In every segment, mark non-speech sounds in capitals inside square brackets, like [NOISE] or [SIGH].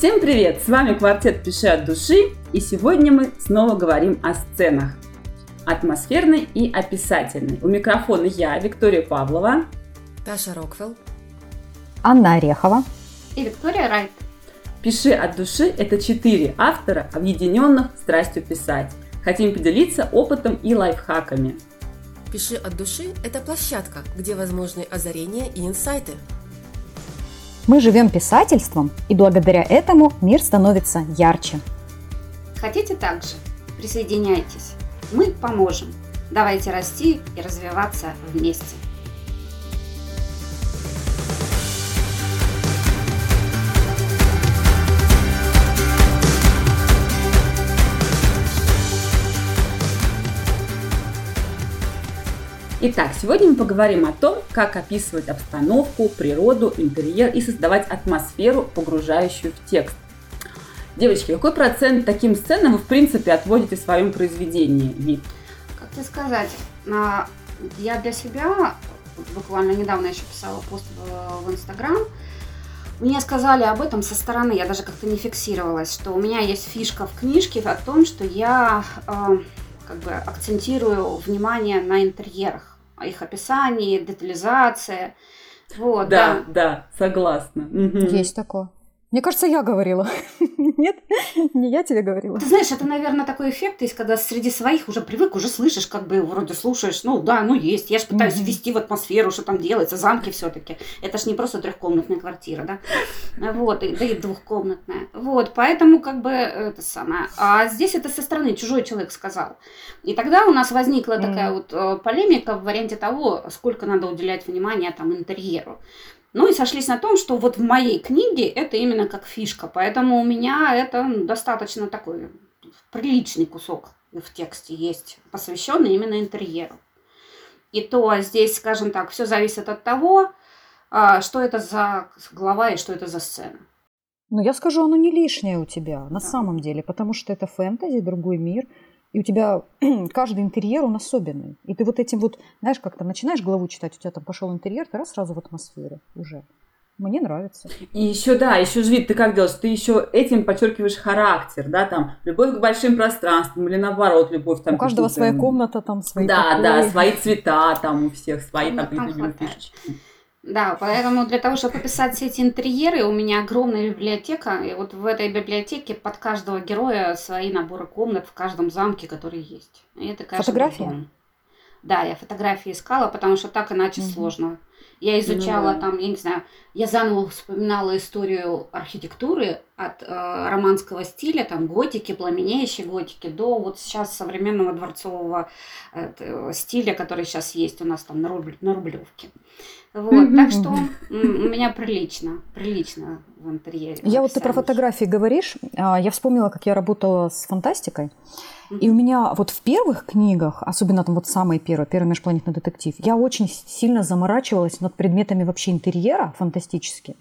Всем привет! С вами квартет «Пиши от души» и сегодня мы снова говорим о сценах. Атмосферной и описательной. У микрофона я, Виктория Павлова. Таша Роквелл. Анна Орехова. И Виктория Райт. «Пиши от души» – это четыре автора, объединенных страстью писать. Хотим поделиться опытом и лайфхаками. «Пиши от души» – это площадка, где возможны озарения и инсайты – мы живем писательством, и благодаря этому мир становится ярче. Хотите так же? Присоединяйтесь. Мы поможем. Давайте расти и развиваться вместе. Итак, сегодня мы поговорим о том, как описывать обстановку, природу, интерьер и создавать атмосферу, погружающую в текст. Девочки, какой процент таким сценам вы, в принципе, отводите в своем произведении? Вид? Как тебе сказать, я для себя, буквально недавно еще писала пост в Инстаграм, мне сказали об этом со стороны, я даже как-то не фиксировалась, что у меня есть фишка в книжке о том, что я э, как бы акцентирую внимание на интерьерах их описании, детализация. Вот, да, да, да согласна. Есть такое. Мне кажется, я говорила. [LAUGHS] Нет, не я тебе говорила. Ты знаешь, это, наверное, такой эффект есть, когда среди своих уже привык, уже слышишь, как бы вроде слушаешь, ну да, ну есть. Я же пытаюсь mm-hmm. ввести в атмосферу, что там делается, замки все-таки. Это ж не просто трехкомнатная квартира, да? Вот, и, да и двухкомнатная. Вот, поэтому как бы это самое. А здесь это со стороны чужой человек сказал. И тогда у нас возникла mm-hmm. такая вот э, полемика в варианте того, сколько надо уделять внимания там интерьеру. Ну и сошлись на том, что вот в моей книге это именно как фишка, поэтому у меня это достаточно такой приличный кусок в тексте есть, посвященный именно интерьеру. И то здесь, скажем так, все зависит от того, а, что это за глава и что это за сцена. Ну, я скажу, оно не лишнее у тебя, на да. самом деле, потому что это фэнтези, другой мир – и у тебя [CLEARS THROAT] каждый интерьер, он особенный. И ты вот этим вот, знаешь, как-то начинаешь главу читать, у тебя там пошел интерьер, ты раз сразу в атмосфере уже. Мне нравится. И еще, да, еще же вид, ты как делаешь? Ты еще этим подчеркиваешь характер, да, там, любовь к большим пространствам или наоборот, любовь там. У каждого своя комната, там, свои Да, покои. да, свои цвета там у всех, свои там, там любимые фишечки. Да, поэтому для того, чтобы описать все эти интерьеры, у меня огромная библиотека, и вот в этой библиотеке под каждого героя свои наборы комнат в каждом замке, который есть. И это, конечно, Фотография? Дом. Да, я фотографии искала, потому что так иначе угу. сложно. Я изучала ну, там, я не знаю, я заново вспоминала историю архитектуры от э, романского стиля, там готики, пламенеющей готики, до вот сейчас современного дворцового э, стиля, который сейчас есть у нас там на, рубль, на Рублевке. Вот, mm-hmm. так что у меня прилично, прилично в интерьере. Я вот ты про фотографии говоришь, а, я вспомнила, как я работала с фантастикой. И у меня вот в первых книгах, особенно там вот самые первые, первый межпланетный детектив, я очень сильно заморачивалась над предметами вообще интерьера фантастическими.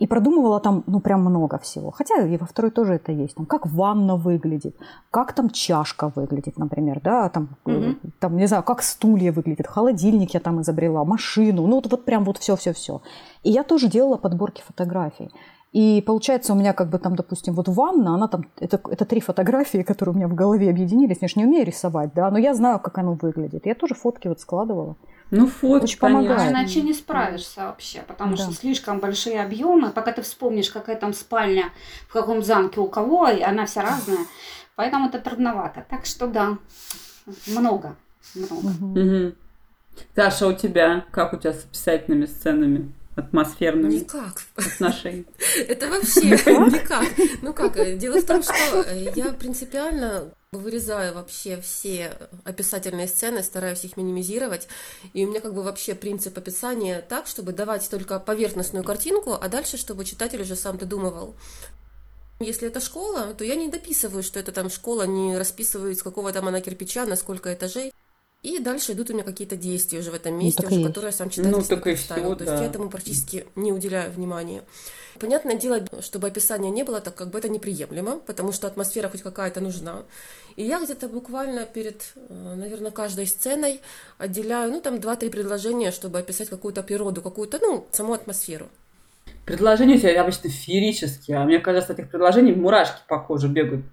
И продумывала там, ну, прям много всего. Хотя и во второй тоже это есть. Там, как ванна выглядит, как там чашка выглядит, например, да, там, mm-hmm. там, не знаю, как стулья выглядят, холодильник я там изобрела, машину, ну, вот, вот прям вот все-все-все. И я тоже делала подборки фотографий. И получается у меня как бы там, допустим, вот ванна, она там, это, это три фотографии, которые у меня в голове объединились. Я же не умею рисовать, да, но я знаю, как оно выглядит. Я тоже фотки вот складывала. Ну, фотки, Очень помогает. А иначе не справишься вообще, потому да. что слишком большие объемы. Пока ты вспомнишь, какая там спальня, в каком замке у кого, и она вся разная. Поэтому это трудновато. Так что да, много. много. Угу. Угу. Саша, у тебя, как у тебя с писательными сценами? Атмосферными никак. отношений. [LAUGHS] Это вообще никак. Ну как, дело в том, что я принципиально вырезаю вообще все описательные сцены, стараюсь их минимизировать. И у меня как бы вообще принцип описания так, чтобы давать только поверхностную картинку, а дальше, чтобы читатель уже сам додумывал. Если это школа, то я не дописываю, что это там школа, не расписываю, из какого там она кирпича, на сколько этажей. И дальше идут у меня какие-то действия уже в этом ну, месте, ну, уже, которые сам читатель ну, себе представил. То да. есть я этому практически не уделяю внимания. Понятное дело, чтобы описания не было, так как бы это неприемлемо, потому что атмосфера хоть какая-то нужна. И я где-то буквально перед, э, наверное, каждой сценой отделяю, ну, там, два-три предложения, чтобы описать какую-то природу, какую-то, ну, саму атмосферу. предложения у тебя обычно феерические, а мне кажется, от этих предложений мурашки по коже бегают.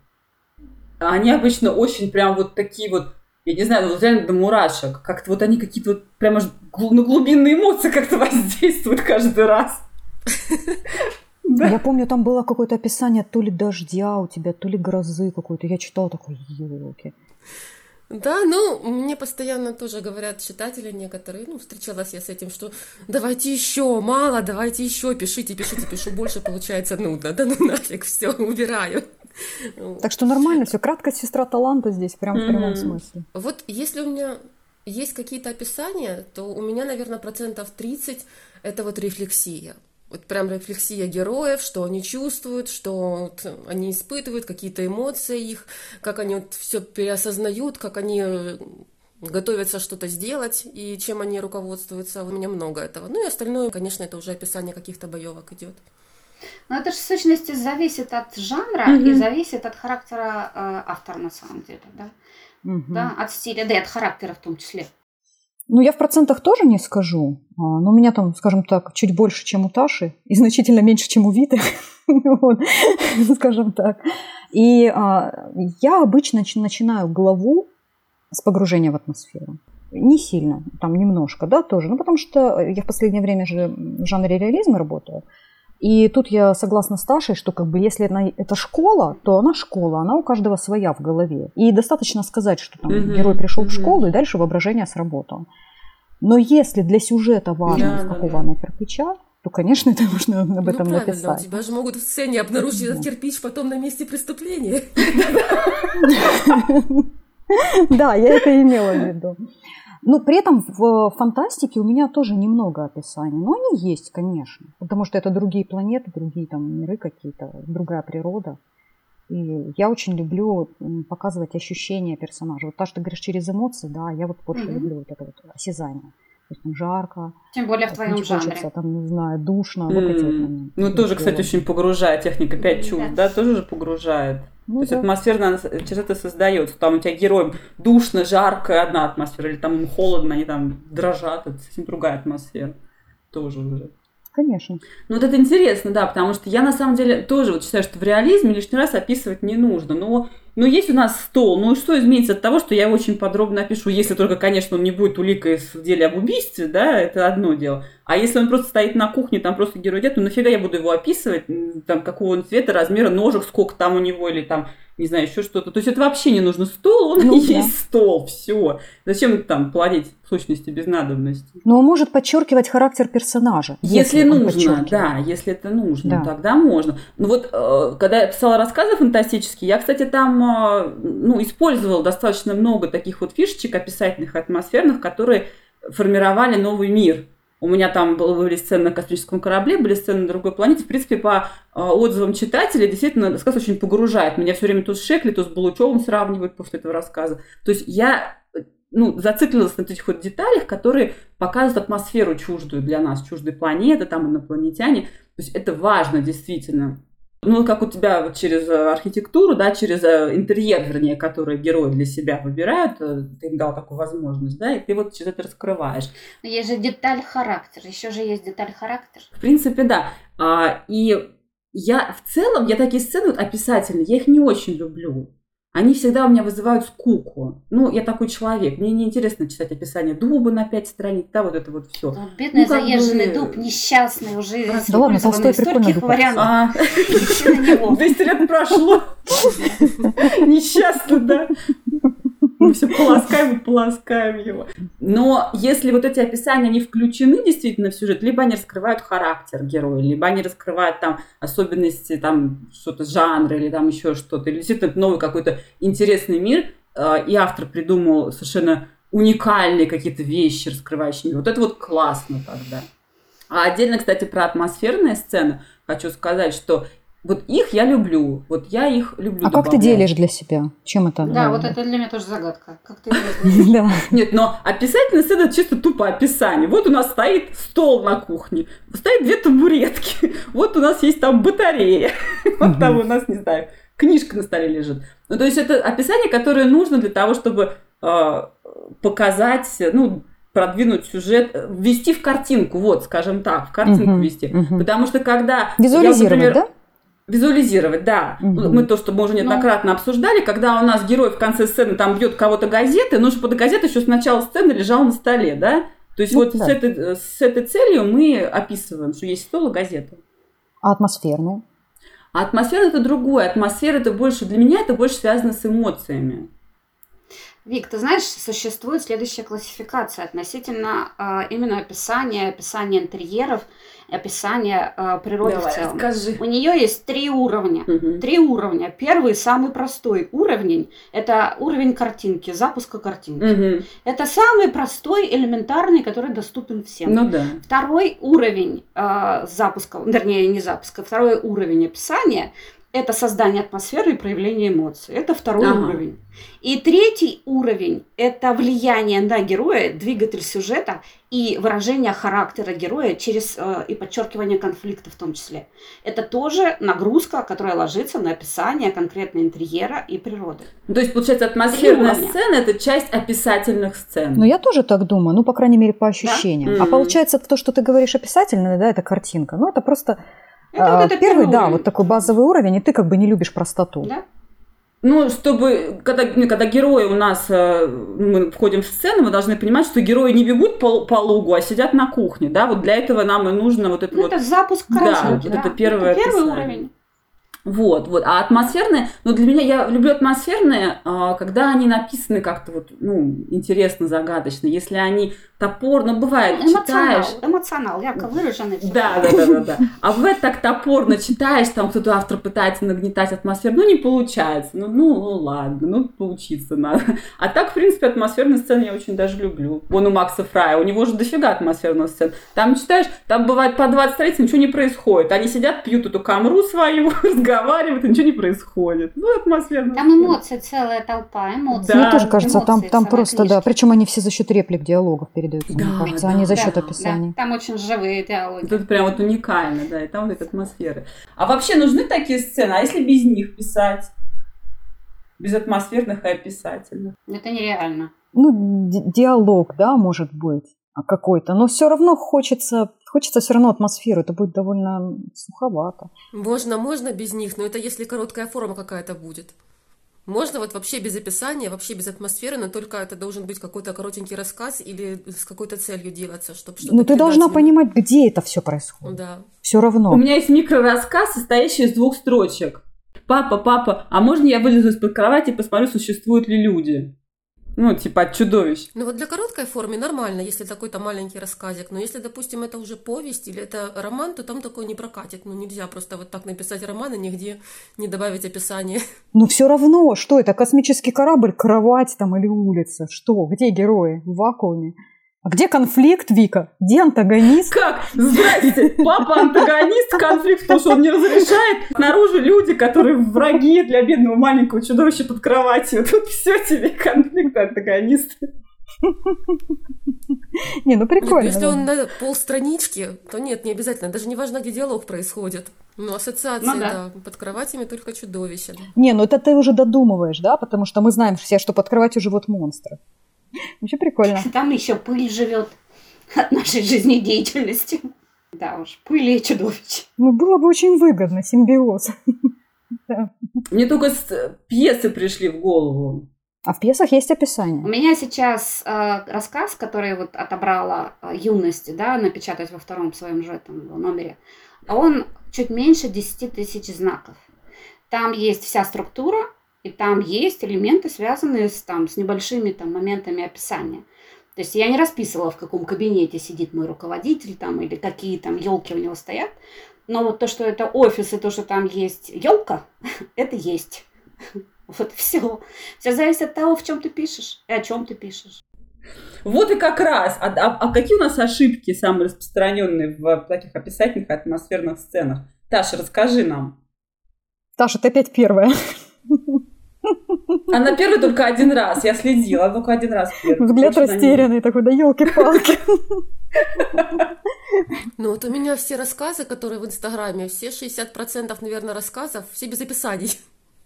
А они обычно очень прям вот такие вот, я не знаю, ну, вот реально до мурашек. Как-то вот они какие-то вот прямо на глубинные эмоции как-то [LAUGHS] воздействуют каждый раз. [LAUGHS] Да. Я помню, там было какое-то описание то ли дождя у тебя, то ли грозы какой-то. Я читала такой, елки. Да, ну, мне постоянно тоже говорят читатели некоторые, ну, встречалась я с этим, что давайте еще, мало, давайте еще, пишите, пишите, пишу больше, получается нудно, да ну нафиг, все, убираю. Так что нормально все, краткая сестра таланта здесь, прям в прямом смысле. Вот если у меня есть какие-то описания, то у меня, наверное, процентов 30 это вот рефлексия вот прям рефлексия героев, что они чувствуют, что вот они испытывают, какие-то эмоции их, как они вот все переосознают, как они э, готовятся что-то сделать и чем они руководствуются. У меня много этого. Ну и остальное, конечно, это уже описание каких-то боевок идет. Но это же в сущности зависит от жанра угу. и зависит от характера э, автора на самом деле, да? Угу. да, от стиля, да и от характера в том числе. Ну, я в процентах тоже не скажу, а, но у меня там, скажем так, чуть больше, чем у Таши, и значительно меньше, чем у Виты, [LAUGHS] скажем так. И а, я обычно начинаю главу с погружения в атмосферу. Не сильно, там немножко, да, тоже. Ну, потому что я в последнее время же в жанре реализма работаю. И тут я согласна с Ташей, что как бы если она, это школа, то она школа, она у каждого своя в голове. И достаточно сказать, что там mm-hmm. герой пришел mm-hmm. в школу, и дальше воображение сработало. Но если для сюжета важно, да, с какого да, она кирпича, то, конечно, [LAUGHS] это нужно об ну, этом написать. У тебя же могут в сцене обнаружить этот кирпич потом на месте преступления. [LAUGHS] Да, я это имела в виду. Ну, при этом в фантастике у меня тоже немного описаний. Но они есть, конечно. Потому что это другие планеты, другие там миры какие-то, другая природа. И я очень люблю показывать ощущения персонажа. Вот то, что ты говоришь через эмоции, да, я вот больше mm-hmm. люблю вот это вот осязание. То есть там жарко. Тем более в твоем жанре. Хочется, там, не знаю, душно. Mm. Вот эти вот моменты. Ну, тоже, кстати, очень погружает техника пять чувств, да, тоже же погружает. Ну, То есть да. атмосфера она через это создается. Там у тебя героям душно, жарко, одна атмосфера, или там им холодно, они там дрожат, это совсем другая атмосфера. Тоже уже. Конечно. Ну вот это интересно, да, потому что я на самом деле тоже вот считаю, что в реализме лишний раз описывать не нужно. Но но есть у нас стол, ну и что изменится от того, что я очень подробно опишу, если только, конечно, он не будет уликой в деле об убийстве, да, это одно дело. А если он просто стоит на кухне, там просто герой идет, ну нафига я буду его описывать, там какого он цвета, размера, ножек, сколько там у него, или там не знаю, еще что-то. То есть это вообще не нужно стол, он ну, и да. есть стол, все. Зачем там плодить сущности без надобности? Но он может подчеркивать характер персонажа. Если, если нужно, да, если это нужно, да. тогда можно. Ну вот, э, когда я писала рассказы фантастические, я, кстати, там э, ну, использовала достаточно много таких вот фишечек описательных, атмосферных, которые формировали новый мир. У меня там были сцены на космическом корабле, были сцены на другой планете. В принципе, по э, отзывам читателей, действительно, рассказ очень погружает. Меня все время то с Шекли, то с Булычевым сравнивают после этого рассказа. То есть я ну, зациклилась на этих вот деталях, которые показывают атмосферу чуждую для нас, чуждой планеты, там инопланетяне. То есть это важно действительно. Ну, как у тебя вот через э, архитектуру, да, через э, интерьер, вернее, который герои для себя выбирают, э, ты им дал такую возможность, да, и ты вот через это раскрываешь. Но есть же деталь характер, еще же есть деталь характер. В принципе, да. А, и я в целом, я такие сцены вот описательные, я их не очень люблю они всегда у меня вызывают скуку. Ну, я такой человек, мне неинтересно читать описание дуба на пять страниц, да, вот это вот все. Ну, бедный ну, заезженный бы... дуб, несчастный, уже да ладно, Толстой стольких вариантов. А, [LAUGHS] 200 [LAUGHS] лет прошло. [LAUGHS] Несчастный, да. [LAUGHS] Мы все полоскаем и полоскаем его. Но если вот эти описания, не включены действительно в сюжет, либо они раскрывают характер героя, либо они раскрывают там особенности, там что-то жанра или там еще что-то, или действительно новый какой-то интересный мир, э, и автор придумал совершенно уникальные какие-то вещи, раскрывающие. Вот это вот классно тогда. А отдельно, кстати, про атмосферные сцены хочу сказать, что вот их я люблю. Вот я их люблю. А добавлять. как ты делишь для себя? Чем это? Да, вот это для меня тоже загадка. Как ты [LAUGHS] Да. Нет, но описательная сцена это чисто тупо описание. Вот у нас стоит стол на кухне, стоит две табуретки. [LAUGHS] Вот у нас есть там батарея. [LAUGHS] Вот там у нас, не знаю, книжка на столе лежит. Ну, то есть это описание, которое нужно для того, чтобы а, показать, ну, продвинуть сюжет, ввести в картинку, вот, скажем так, в картинку ввести. Потому что когда... Визуализировать, я, например, да? Визуализировать, да. Мгм. Мы то, что мы уже неоднократно обсуждали, когда у нас герой в конце сцены там бьет кого-то газеты, ну, чтобы газета еще с начала сцены лежала на столе, да? То есть Ну, вот да. с, этой, с этой целью мы описываем, что есть стол и газета. А атмосферные? А атмосфера это другое. Атмосфера это больше, для меня это больше связано с эмоциями. Вик, ты знаешь, существует следующая классификация относительно а, именно описания, описания интерьеров, описания а, природы в целом. скажи. У нее есть три уровня. Мгм. Три уровня. Первый, самый простой уровень, это уровень картинки, запуска картинки. Мгм. Это самый простой, элементарный, который доступен всем. Ну да. Второй уровень э, запуска, вернее, не запуска, второй уровень описания – это создание атмосферы и проявление эмоций. Это второй Ага. уровень. И третий уровень – это влияние на героя, двигатель сюжета и выражение характера героя через э, и подчеркивание конфликта в том числе. Это тоже нагрузка, которая ложится на описание конкретно интерьера и природы. Ну, то есть, получается, атмосферная сцена это часть описательных сцен. Ну, я тоже так думаю, ну, по крайней мере, по ощущениям. А Мгм. получается, то, что ты говоришь описательное, да, это картинка. Ну, это просто Это а, вот это первый, да, вот такой базовый уровень, и ты как бы не любишь простоту. Да? Ну, чтобы, когда, когда герои у нас, э, мы входим в сцену, мы должны понимать, что герои не бегут по, по лугу, а сидят на кухне, да, вот для этого нам и нужно вот это Ну, вот, это запуск Да, картинки. вот это первое первый описание. уровень. Вот, вот, а атмосферные, ну, для меня, я люблю атмосферные, а, когда они написаны как-то вот, ну, интересно, загадочно, если они топорно, бывает, Эмоционал, читаешь, эмоционал, ярко выраженный. Да, да, да, да, да. А бывает так топорно читаешь, там кто-то автор пытается нагнетать атмосферу, ну не получается, ну, ну, ну ладно, ну поучиться надо. А так, в принципе, атмосферные сцены я очень даже люблю. Вон у Макса Фрая, у него же дофига атмосферных сцен. Там читаешь, там бывает по 20 страниц, ничего не происходит. Они сидят, пьют эту камру свою, [LAUGHS] разговаривают, и ничего не происходит. Ну, атмосферно. Там эмоции, целая толпа, эмоции. Да. Мне тоже кажется, там, эмоции там просто, да. книжки. Причем они все за счет реплик, диалогов передаются, Да, мне кажется, да, а не за да, счет Да, описаний. там очень живые диалоги. Это прям вот уникально, да, и там вот эта атмосфера. А вообще нужны такие сцены, а если без них писать? Без атмосферных и описательных. Это нереально. Ну, ди- диалог, да, может быть, какой-то, но все равно хочется, хочется все равно атмосферу, это будет довольно суховато. Можно, можно без них, но это если короткая форма какая-то будет. Можно вот вообще без описания, вообще без атмосферы, но только это должен быть какой-то коротенький рассказ или с какой-то целью делаться, чтобы что-то Ну, ты должна именно. понимать, где это все происходит. Да. Все равно. У меня есть микрорассказ, состоящий из двух строчек. Папа, папа, а можно я вылезу из-под кровати и посмотрю, существуют ли люди? Ну, типа от чудовищ. Ну вот для короткой формы нормально, если такой-то маленький рассказик, но если, допустим, это уже повесть или это роман, то там такой не прокатит. Ну нельзя просто вот так написать роман и нигде не добавить описание. Но все равно, что это, космический корабль, кровать там или улица? Что? Где герои? В вакууме? А где конфликт, Вика? Где антагонист? Как? Здрасте! Папа антагонист конфликт, потому что он не разрешает. Снаружи люди, которые враги для бедного маленького чудовища под кроватью. Тут все тебе конфликт антагонист. Не, ну прикольно. если он на полстранички, то нет, не обязательно. Даже не важно, где диалог происходит. Ну, ассоциации, Ну да. да. Под кроватями только чудовища. да. Не, ну это ты уже додумываешь, да? Потому что мы знаем все, что под кроватью живут монстры. Вообще прикольно. [LAUGHS] Там еще пыль живет от нашей жизнедеятельности. Да уж, пыль и чудовище. Ну, было бы очень выгодно, симбиоз. [LAUGHS] Мне только с- пьесы пришли в голову. А в пьесах есть У описание. меня сейчас э, рассказ, который вот отобрала э, юности, да, напечатать во втором своем же этом номере, он чуть меньше 10 тысяч знаков. Там есть вся структура, и там есть элементы, связанные с, там, с небольшими там, моментами описания. То есть я не расписывала, в каком кабинете сидит мой руководитель там, или какие там елки у него стоят. Но вот то, что это офис, и то, что там есть елка, [LAUGHS] это есть. [LAUGHS] Вот все. Все зависит от того, в чем ты пишешь и о чем ты пишешь. Вот и как раз. А, а- а какие у нас ошибки самые распространенные в таких описательных и атмосферных сценах? Таша, расскажи нам. Таша, ты опять первая. [LAUGHS] А на первый только один раз. Я следила, только один раз первый. Взгляд растерянный такой, да елки-палки. Ну, вот у меня все рассказы, которые в Инстаграме, все 60%, наверное, рассказов, все без описаний.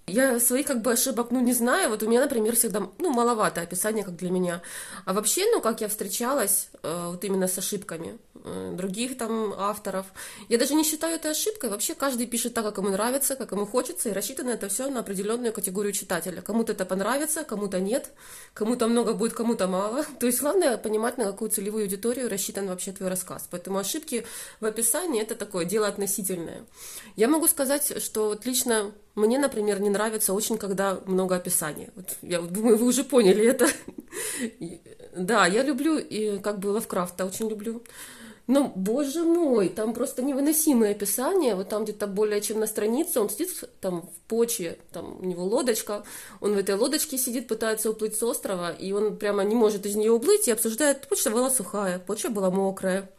Я своих как бы ошибок, ну, не знаю. Вот у меня, например, всегда, ну, маловато описание, как для меня. А вообще, ну, как я встречалась э, вот именно с ошибками других там авторов, я даже не считаю это ошибкой. Вообще каждый пишет так, как ему нравится, как ему хочется, и рассчитано это все на определенную категорию читателя. Кому-то это понравится, кому-то нет, кому-то много будет, кому-то мало. [LAUGHS] То есть главное понимать, на какую целевую аудиторию рассчитан вообще твой рассказ. Поэтому ошибки в описании это такое дело относительное. Я могу сказать, что вот лично мне, например, не нравится очень, когда много описания. Вот я думаю, вы уже поняли это. [LAUGHS] Да, я люблю, и как бы Лавкрафта очень люблю. Но, боже мой, там просто невыносимое описание, вот там где-то более чем на странице, он сидит там в почве, там у него лодочка, он в этой лодочке сидит, пытается уплыть с острова, и он прямо не может из нее уплыть и обсуждает, почта была сухая, почва была мокрая.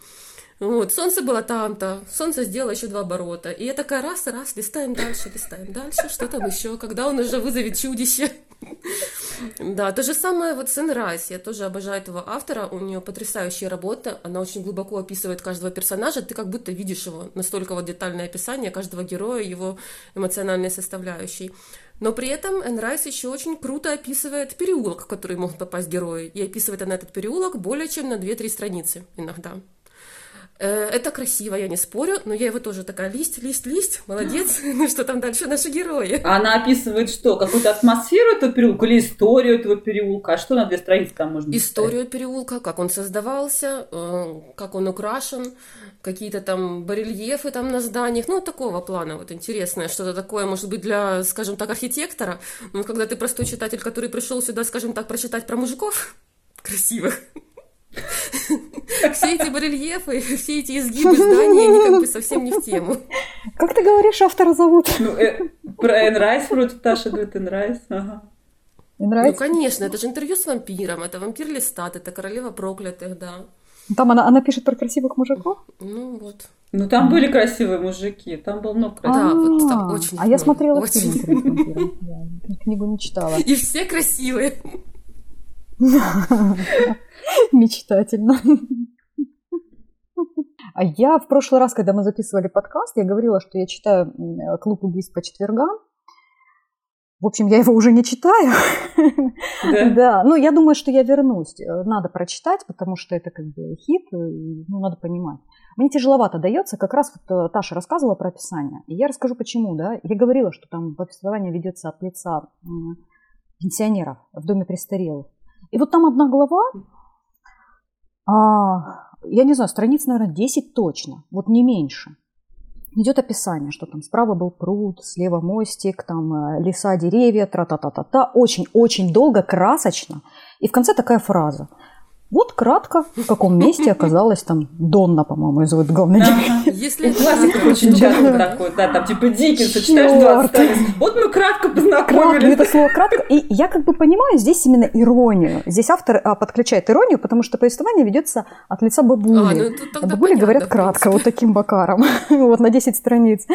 Вот, солнце было там-то, солнце сделало еще два оборота. И я такая раз, раз, листаем дальше, листаем дальше, что там еще, когда он уже вызовет чудище. [LAUGHS] Да, то же самое вот с Энн Райс. Я тоже обожаю этого автора. У нее потрясающая работа. Она очень глубоко описывает каждого персонажа. Ты как будто видишь его. Настолько вот детальное описание каждого героя, его эмоциональной составляющей. Но при этом Энн Райс еще очень круто описывает переулок, в который могут попасть герои. И описывает она этот переулок более чем на 2-3 страницы иногда. Э, это красиво, я не спорю, но я его тоже такая, листь, листь, листь, молодец, [LAUGHS] ну что там дальше наши герои? Она описывает что, какую-то атмосферу этого переулка или историю этого переулка? А что на две страницы там можно Историю переулка, как он создавался, э, как он украшен, какие-то там барельефы там на зданиях, ну, такого плана вот интересное, что-то такое, может быть, для, скажем так, архитектора, но когда ты простой читатель, который пришел сюда, скажем так, прочитать про мужиков [LAUGHS] красивых, [LAUGHS] все эти барельефы, все эти изгибы здания, они как бы совсем не в тему. Как ты говоришь, автора зовут? Ну, э, про Энн Райс вроде Таша говорит Энн Райс. Ага. Ну, конечно, это же интервью с вампиром, это вампир Лестат, это королева проклятых, да. Там она, она пишет про красивых мужиков? Ну, вот. Ну, там были красивые мужики, там был много красивых. Да, вот там очень А я смотрела фильм Книгу не читала. И все красивые. [LAUGHS] Мечтательно. А я в прошлый раз, когда мы записывали подкаст, я говорила, что я читаю «Клуб убийств по четвергам». В общем, я его уже не читаю. Да? [LAUGHS] да. Ну, я думаю, что я вернусь. Надо прочитать, потому что это как бы хит, ну, надо понимать. Мне тяжеловато дается, как раз вот э, Таша рассказывала про описание. И я расскажу, почему, да. Я говорила, что там повествование ведется от лица пенсионеров в доме престарелых. И вот там одна глава, а, я не знаю, страниц, наверное, 10 точно, вот не меньше. Идет описание, что там справа был пруд, слева мостик, там э, леса, деревья, тра-та-та-та-та. Очень-очень долго, красочно. И в конце такая фраза – вот кратко, в каком месте оказалась там Донна, по-моему, ее зовут главная героиня. Если классика очень часто такой, да, там типа Диккенса читаешь 20 Вот мы кратко познакомились. Это слово кратко. И я как бы понимаю здесь именно иронию. Здесь автор а, подключает иронию, потому что повествование ведется от лица бабули. А, ну, бабули говорят кратко, вот таким бакаром. [LAUGHS] вот на 10 страниц.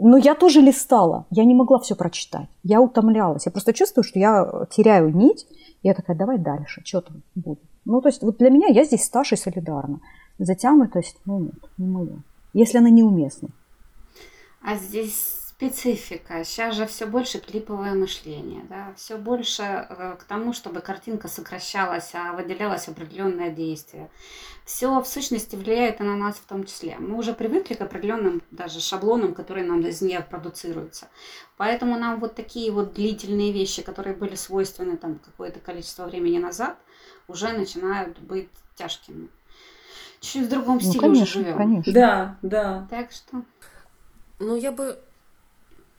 Но я тоже листала. Я не могла все прочитать. Я утомлялась. Я просто чувствую, что я теряю нить. Я такая, давай дальше, что там будет. Ну, то есть вот для меня я здесь с Ташей солидарна. Затянутость, ну нет, не мое. Если она неуместна. А здесь специфика. Сейчас же все больше клиповое мышление, да, все больше э, к тому, чтобы картинка сокращалась, а выделялось определенное действие. Все в сущности влияет и на нас в том числе. Мы уже привыкли к определенным даже шаблонам, которые нам из нее продуцируются. Поэтому нам вот такие вот длительные вещи, которые были свойственны там какое-то количество времени назад, уже начинают быть тяжкими. Чуть в другом ну, стиле конечно, уже живем. Конечно. Да, да. Так что. Ну, я бы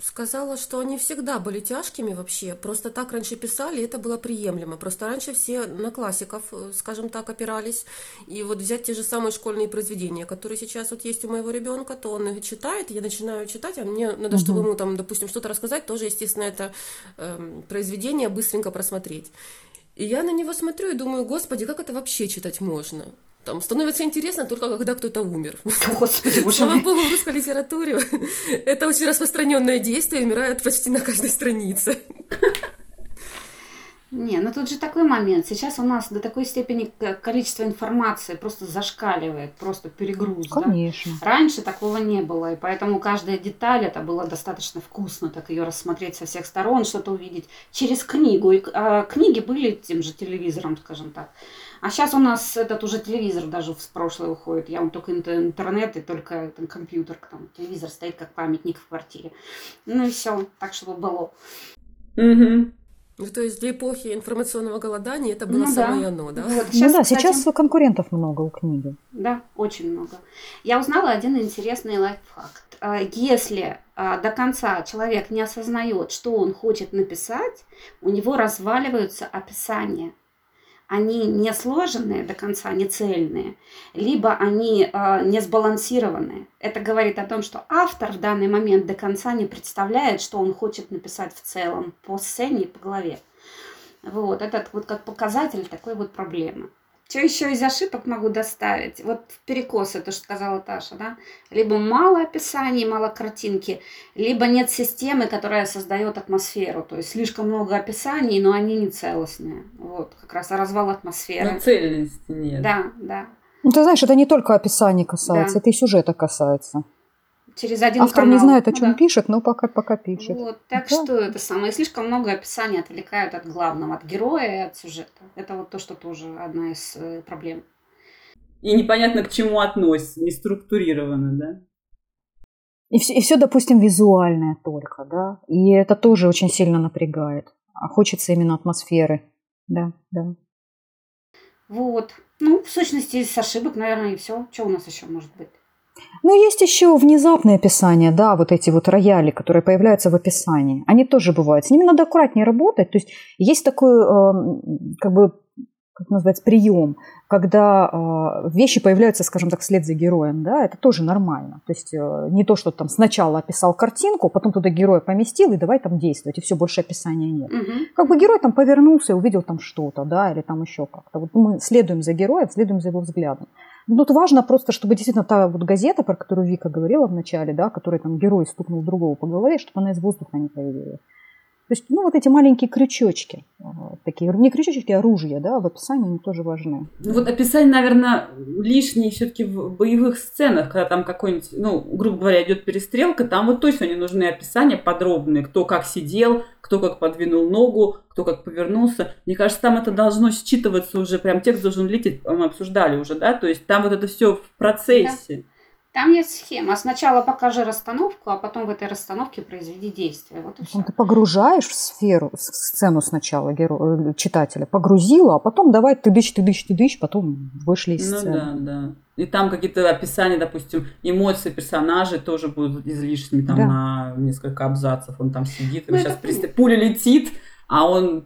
сказала, что они всегда были тяжкими вообще. Просто так раньше писали, и это было приемлемо. Просто раньше все на классиков, э, скажем так, опирались. И вот взять те же самые школьные произведения, которые сейчас вот есть у моего ребенка, то он их читает, я начинаю читать, а мне надо, угу. чтобы ему там, допустим, что-то рассказать, тоже, естественно, это э, произведение быстренько просмотреть. И я на него смотрю и думаю, господи, как это вообще читать можно? Там становится интересно только когда кто-то умер. [LAUGHS] Господи, Слава богу, в русской литературе [LAUGHS] это очень распространенное действие, умирает почти на каждой странице. [LAUGHS] Не, ну тут же такой момент. Сейчас у нас до такой степени количество информации просто зашкаливает, просто перегруз. Конечно. Да? Раньше такого не было, и поэтому каждая деталь это было достаточно вкусно, так ее рассмотреть со всех сторон, что-то увидеть через книгу. И, а, книги были тем же телевизором, скажем так. А сейчас у нас этот уже телевизор даже в прошлое уходит. Я вам только интернет и только там, компьютер, там телевизор стоит как памятник в квартире. Ну и все, так чтобы было. Угу. Ну, то есть для эпохи информационного голодания это было ну, самое да. оно, да? Вот, сейчас, ну да, кстати, сейчас конкурентов много у книги. Да, очень много. Я узнала один интересный лайфхак. А, если а, до конца человек не осознает, что он хочет написать, у него разваливаются описания они не сложенные до конца, не цельные, либо они э, не сбалансированные. Это говорит о том, что автор в данный момент до конца не представляет, что он хочет написать в целом по сцене и по главе. Вот, это вот как показатель такой вот проблемы. Что еще из ошибок могу доставить? Вот перекосы, то, что сказала Таша, да? Либо мало описаний, мало картинки, либо нет системы, которая создает атмосферу. То есть слишком много описаний, но они не целостные. Вот, как раз развал атмосферы. Ну, цельности нет. Да, да. Ну, ты знаешь, это не только описание касается, да. это и сюжета касается через один Автор канал. не знает, о чем да. пишет, но пока, пока пишет. Вот, так да. что это самое. Слишком много описаний отвлекают от главного, от героя и от сюжета. Это вот то, что тоже одна из э, проблем. И непонятно к чему относится, не структурировано, да? И все, и все, допустим, визуальное только, да. И это тоже очень сильно напрягает. А хочется именно атмосферы. Да, да. Вот. Ну, в сущности, с ошибок, наверное, и все. Что у нас еще может быть? Ну, есть еще внезапные описания, да, вот эти вот рояли, которые появляются в описании. Они тоже бывают. С ними надо аккуратнее работать. То есть есть такой, эм, как бы, как называется, прием, когда э, вещи появляются, скажем так, вслед за героем, да, это тоже нормально. То есть э, не то, что там сначала описал картинку, потом туда героя поместил и давай там действовать, и все, больше описания нет. Угу. Как бы герой там повернулся и увидел там что-то, да, или там еще как-то. Вот мы следуем за героем, следуем за его взглядом. Ну, тут важно просто, чтобы действительно та вот газета, про которую Вика говорила в начале, да, которой там герой стукнул другого по голове, чтобы она из воздуха не появилась. То есть, ну, вот эти маленькие крючочки, такие, не крючочки, а ружья, да, в описании они тоже важны. Ну, вот описание, наверное, лишнее все-таки в боевых сценах, когда там какой-нибудь, ну, грубо говоря, идет перестрелка, там вот точно не нужны описания подробные, кто как сидел, кто как подвинул ногу, кто как повернулся. Мне кажется, там это должно считываться уже, прям текст должен лететь, мы обсуждали уже, да, то есть там вот это все в процессе. Да. Там есть схема. Сначала покажи расстановку, а потом в этой расстановке произведи действие. Вот и все. Ты погружаешь в сферу, в сцену сначала геро... Э, читателя, погрузила, а потом давай ты дышь, ты дышь, ты дышь, потом вышли из ну, сцены. Ну да, да. И там какие-то описания, допустим, эмоции персонажей тоже будут излишними там да. на несколько абзацев. Он там сидит, ну, сейчас это... пуля летит, а он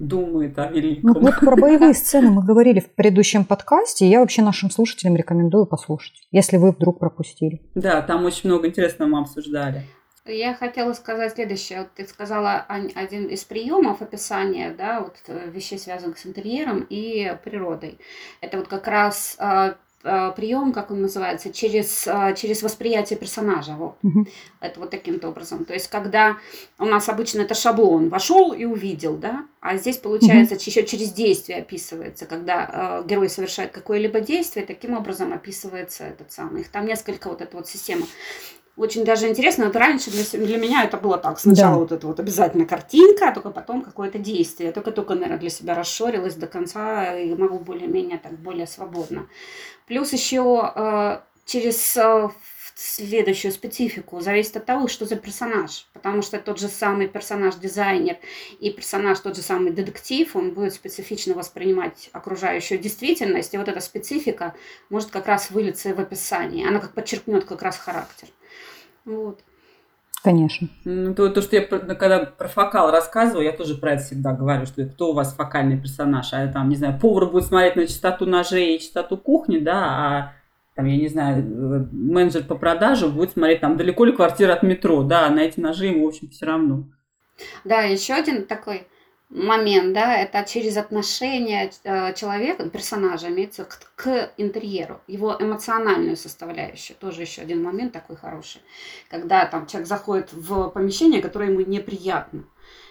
думает о великом. Ну, вот про боевые сцены мы говорили в предыдущем подкасте, и я вообще нашим слушателям рекомендую послушать, если вы вдруг пропустили. Да, там очень много интересного мы обсуждали. Я хотела сказать следующее. Вот ты сказала один из приемов описания, да, вот э, вещей, связанных с интерьером и природой. Это вот как раз а, прием, как он называется, через, э, через восприятие персонажа. Вот. Угу. Это вот таким образом. То есть, когда у нас обычно это шаблон, вошел и увидел, да, а здесь получается угу. еще через действие описывается, когда э, герой совершает какое-либо действие, таким образом описывается этот самый. Их там несколько вот эта вот система очень даже интересно. Вот раньше для, для меня это было так. Сначала да. вот это вот обязательно картинка, а только потом какое-то действие. Я только-только, наверное, для себя расширилась до конца и могу более-менее так более свободно. Плюс еще э, через э, следующую специфику зависит от того, что за персонаж. Потому что тот же самый персонаж-дизайнер и персонаж тот же самый детектив, он будет специфично воспринимать окружающую действительность. И вот эта специфика может как раз вылиться в описании. Она как подчеркнет как раз характер. Вот. Конечно. Ну, то, то, что я когда про фокал рассказываю, я тоже про это всегда говорю, что кто у вас фокальный персонаж, а там, не знаю, повар будет смотреть на частоту ножей и частоту кухни, да, а там, я не знаю, менеджер по продажу будет смотреть, там, далеко ли квартира от метро, да, а на эти ножи ему, в общем, все равно. Да, еще один такой момент, да, это через отношение э, человека, персонажа имеется к, к интерьеру, его эмоциональную составляющую, тоже еще один момент такой хороший, когда там человек заходит в помещение, которое ему неприятно,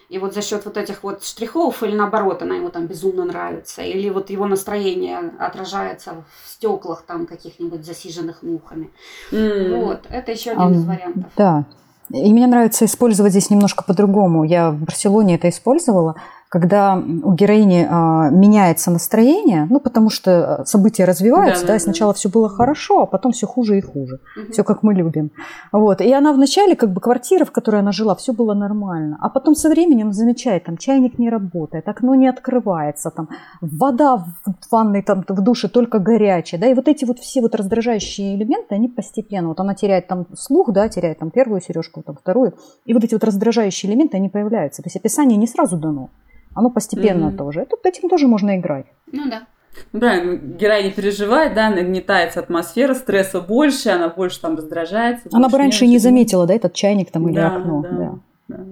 и вот за счет вот этих вот штрихов или наоборот, она ему там безумно нравится, или вот его настроение отражается в стеклах там каких-нибудь засиженных мухами. Mm. Вот, это еще один а, из вариантов. Да, и мне нравится использовать здесь немножко по-другому. Я в Барселоне это использовала когда у героини а, меняется настроение, ну, потому что события развиваются, да, да, да сначала да. все было хорошо, а потом все хуже и хуже. Угу. Все как мы любим. Вот. И она вначале, как бы, квартира, в которой она жила, все было нормально. А потом со временем замечает, там, чайник не работает, окно не открывается, там, вода в ванной, там, в душе только горячая, да, и вот эти вот все вот раздражающие элементы, они постепенно, вот она теряет там слух, да, теряет там первую сережку, там, вторую, и вот эти вот раздражающие элементы, они появляются. То есть описание не сразу дано. Оно постепенно mm-hmm. тоже. Тут этим тоже можно играть. Ну да. Ну, правильно, герой не переживает, да, нагнетается атмосфера, стресса больше, она больше там раздражается. Она бы раньше не заметила, да, этот чайник там или да, окно. Да, да. Да.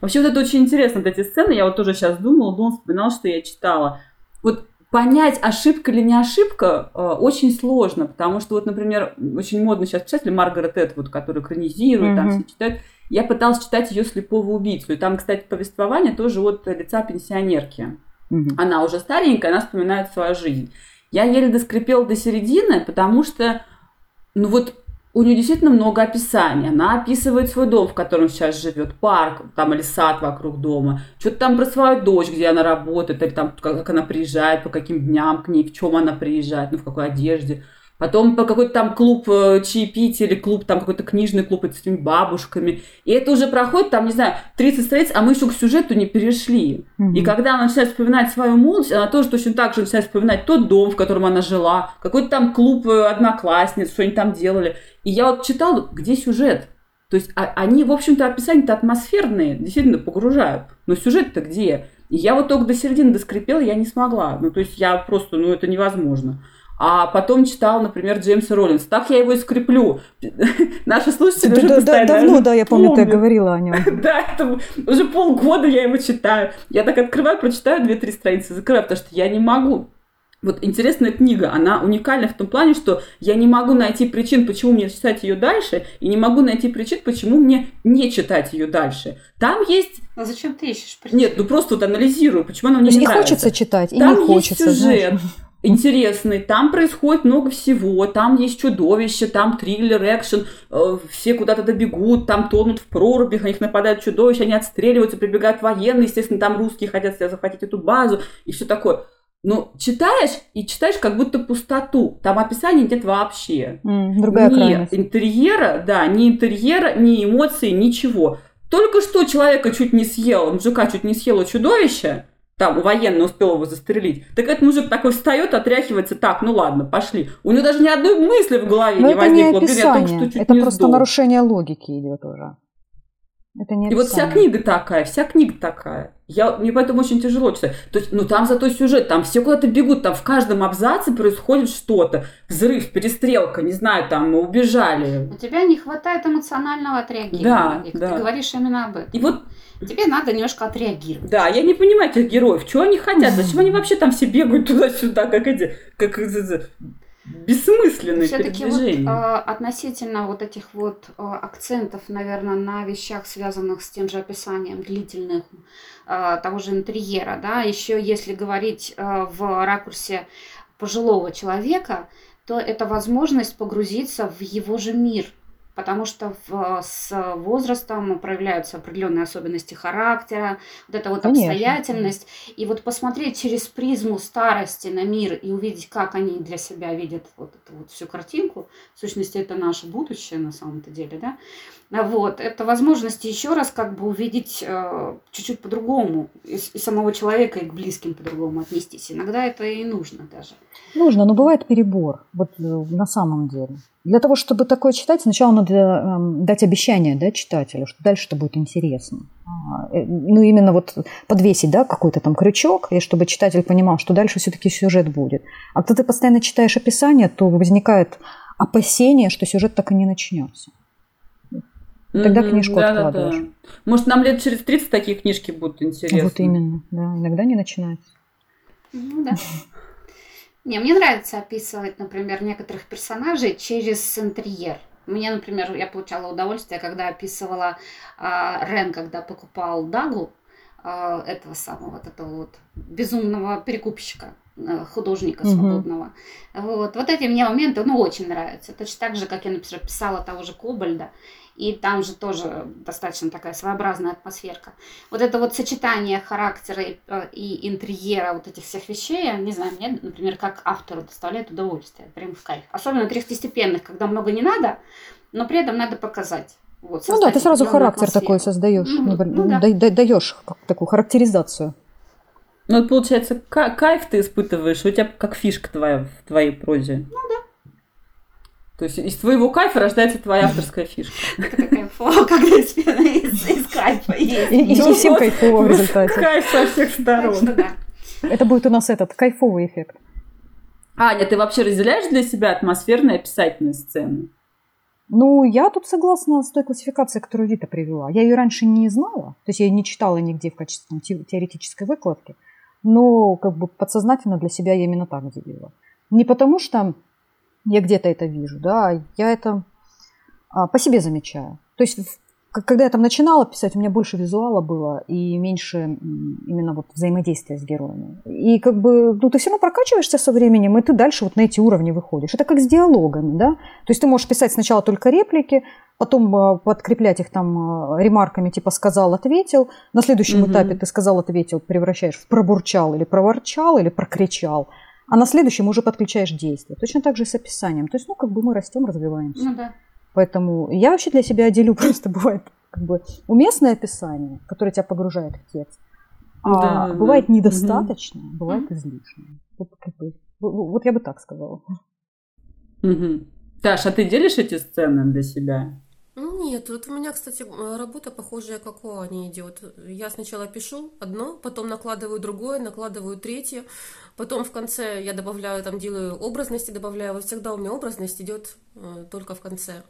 Вообще вот это очень интересно, вот эти сцены, я вот тоже сейчас думала, думала, вспоминала, что я читала. Вот понять, ошибка или не ошибка, э, очень сложно, потому что вот, например, очень модно сейчас писатель Маргарет Этвуд, который экранизирует, mm-hmm. там все читают, я пыталась читать ее «Слепого убийцу». И там, кстати, повествование тоже от лица пенсионерки. Угу. Она уже старенькая, она вспоминает свою жизнь. Я еле доскрепела до середины, потому что, ну вот, у нее действительно много описаний. Она описывает свой дом, в котором сейчас живет, парк, там или сад вокруг дома. Что-то там про свою дочь, где она работает, или там как она приезжает, по каким дням к ней, в чем она приезжает, ну в какой одежде. Потом по какой-то там клуб э, чаепития или клуб, там какой-то книжный клуб с этими бабушками. И это уже проходит, там, не знаю, 30 страниц, а мы еще к сюжету не перешли. Mm-hmm. И когда она начинает вспоминать свою молодость, она тоже точно так же начинает вспоминать тот дом, в котором она жила, какой-то там клуб э, одноклассниц, что они там делали. И я вот читала, где сюжет? То есть а, они, в общем-то, описания-то атмосферные, действительно погружают. Но сюжет-то где? И я вот только до середины доскрепела, я не смогла. Ну, то есть я просто, ну, это невозможно а потом читал, например, Джеймса Роллинс. Так я его и скреплю. [LAUGHS] Наши слушатели уже постоянно... Давно, да, я помню, ты говорила о нем. [LAUGHS] Да, это уже полгода я его читаю. Я так открываю, прочитаю две-три страницы, закрываю, потому что я не могу. Вот интересная книга, она уникальна в том плане, что я не могу найти причин, почему мне читать ее дальше, и не могу найти причин, почему мне не читать ее дальше. Там есть... А зачем ты ищешь причин? Нет, ну просто вот анализирую, почему она мне не, не нравится. хочется читать, и Там не хочется. Есть сюжет, знаешь интересный, там происходит много всего, там есть чудовище, там триллер, экшен, э, все куда-то добегут, там тонут в прорубях, на них нападают чудовища, они отстреливаются, прибегают военные, естественно, там русские хотят себе захватить эту базу и все такое. Но читаешь и читаешь как будто пустоту. Там описания нет вообще. Mm, другая ни крайность. интерьера, да, ни интерьера, ни эмоций, ничего. Только что человека чуть не съел, мужика чуть не съело чудовище, там военный успел его застрелить. Так этот мужик такой встает, отряхивается, так, ну ладно, пошли. У него даже ни одной мысли в голове Но не это возникло. Не описание. Блин, это просто сдох. нарушение логики идет уже. Это не И вот вся книга такая, вся книга такая. Я, мне поэтому очень тяжело читать. То есть, ну там зато сюжет, там все куда-то бегут, там в каждом абзаце происходит что-то. Взрыв, перестрелка, не знаю, там мы убежали. У тебя не хватает эмоционального отреагирования. Да, да. Ты говоришь именно об этом. И вот Тебе надо немножко отреагировать. Да, я не понимаю этих героев. Что они хотят? Зачем они вообще там все бегают туда-сюда, как эти, как бессмысленные Все-таки вот э, относительно вот этих вот э, акцентов, наверное, на вещах, связанных с тем же описанием длительных э, того же интерьера, да, еще если говорить э, в ракурсе пожилого человека, то это возможность погрузиться в его же мир – потому что в, с возрастом проявляются определенные особенности характера, вот эта вот Конечно. обстоятельность. И вот посмотреть через призму старости на мир и увидеть, как они для себя видят вот эту вот всю картинку, в сущности, это наше будущее на самом-то деле, да, вот, это возможность еще раз как бы увидеть э, чуть-чуть по-другому и, и самого человека, и к близким по-другому отнестись. Иногда это и нужно даже. Нужно, но бывает перебор, вот э, на самом деле. Для того, чтобы такое читать, сначала надо э, дать обещание да, читателю, что дальше это будет интересно. А, э, ну, именно вот подвесить да, какой-то там крючок, и чтобы читатель понимал, что дальше все-таки сюжет будет. А когда ты постоянно читаешь описание, то возникает опасение, что сюжет так и не начнется. Тогда книжку да, да, откладываешь. да. Может, нам лет через 30 такие книжки будут интересны. Вот именно, да. Иногда не начинается. Ну да. Не, мне нравится описывать, например, некоторых персонажей через интерьер. Мне, например, я получала удовольствие, когда описывала а, Рен, когда покупал Дагу, а, этого самого, вот этого вот безумного перекупщика, художника Мгм. свободного. Вот. вот эти мне моменты, ну, очень нравятся. Точно так же, как я, например, писала того же Кобальда, и там же тоже достаточно такая своеобразная атмосферка. Вот это вот сочетание характера и, э, и интерьера вот этих всех вещей, не знаю, мне, например, как автору доставляет удовольствие, прям в кайф. Особенно третьестепенных, когда много не надо, но при этом надо показать. Вот, Ну да, ты сразу характер такой атмосферу. создаешь, Мгм, небо- ну да. да- да- даешь такую характеризацию. Ну, это получается, ка- кайф ты испытываешь, у тебя как фишка твоя в твоей прозе. Ну да. То есть из твоего кайфа рождается твоя авторская фишка. Это кайфово, [LAUGHS] когда из, кайфа есть. И, и всем кайфово в результате. Кайф со всех сторон. Это будет у нас этот кайфовый эффект. Аня, ты вообще разделяешь для себя атмосферные описательные сцены? Ну, я тут согласна с той классификацией, которую Вита привела. Я ее раньше не знала, то есть я ее не читала нигде в качестве теоретической выкладки, но как бы подсознательно для себя я именно так делила. Не потому что я где-то это вижу, да, я это а, по себе замечаю. То есть когда я там начинала писать, у меня больше визуала было и меньше именно вот взаимодействия с героями. И как бы, ну, ты все равно прокачиваешься со временем, и ты дальше вот на эти уровни выходишь. Это как с диалогами, да? То есть ты можешь писать сначала только реплики, потом э, подкреплять их там э, ремарками типа сказал, ответил. На следующем Мгм. этапе ты сказал, ответил, превращаешь в пробурчал или проворчал или прокричал. А на следующем уже подключаешь действие. Точно так же и с описанием. То есть, ну, как бы мы растем, развиваемся. Ну да. Поэтому я вообще для себя делю [LAUGHS] просто бывает как бы уместное описание, которое тебя погружает в текст. А Да, бывает да. недостаточно, бывает излишнее. Вот, как бы, вот я бы так сказала. Мгм. Таш, а ты делишь эти сцены для себя? Нет, вот у меня, кстати, работа похожая, как у Ани идет. Я сначала пишу одно, потом накладываю другое, накладываю третье, потом в конце я добавляю, там делаю образности, добавляю. Вот всегда у меня образность идет э, только в конце.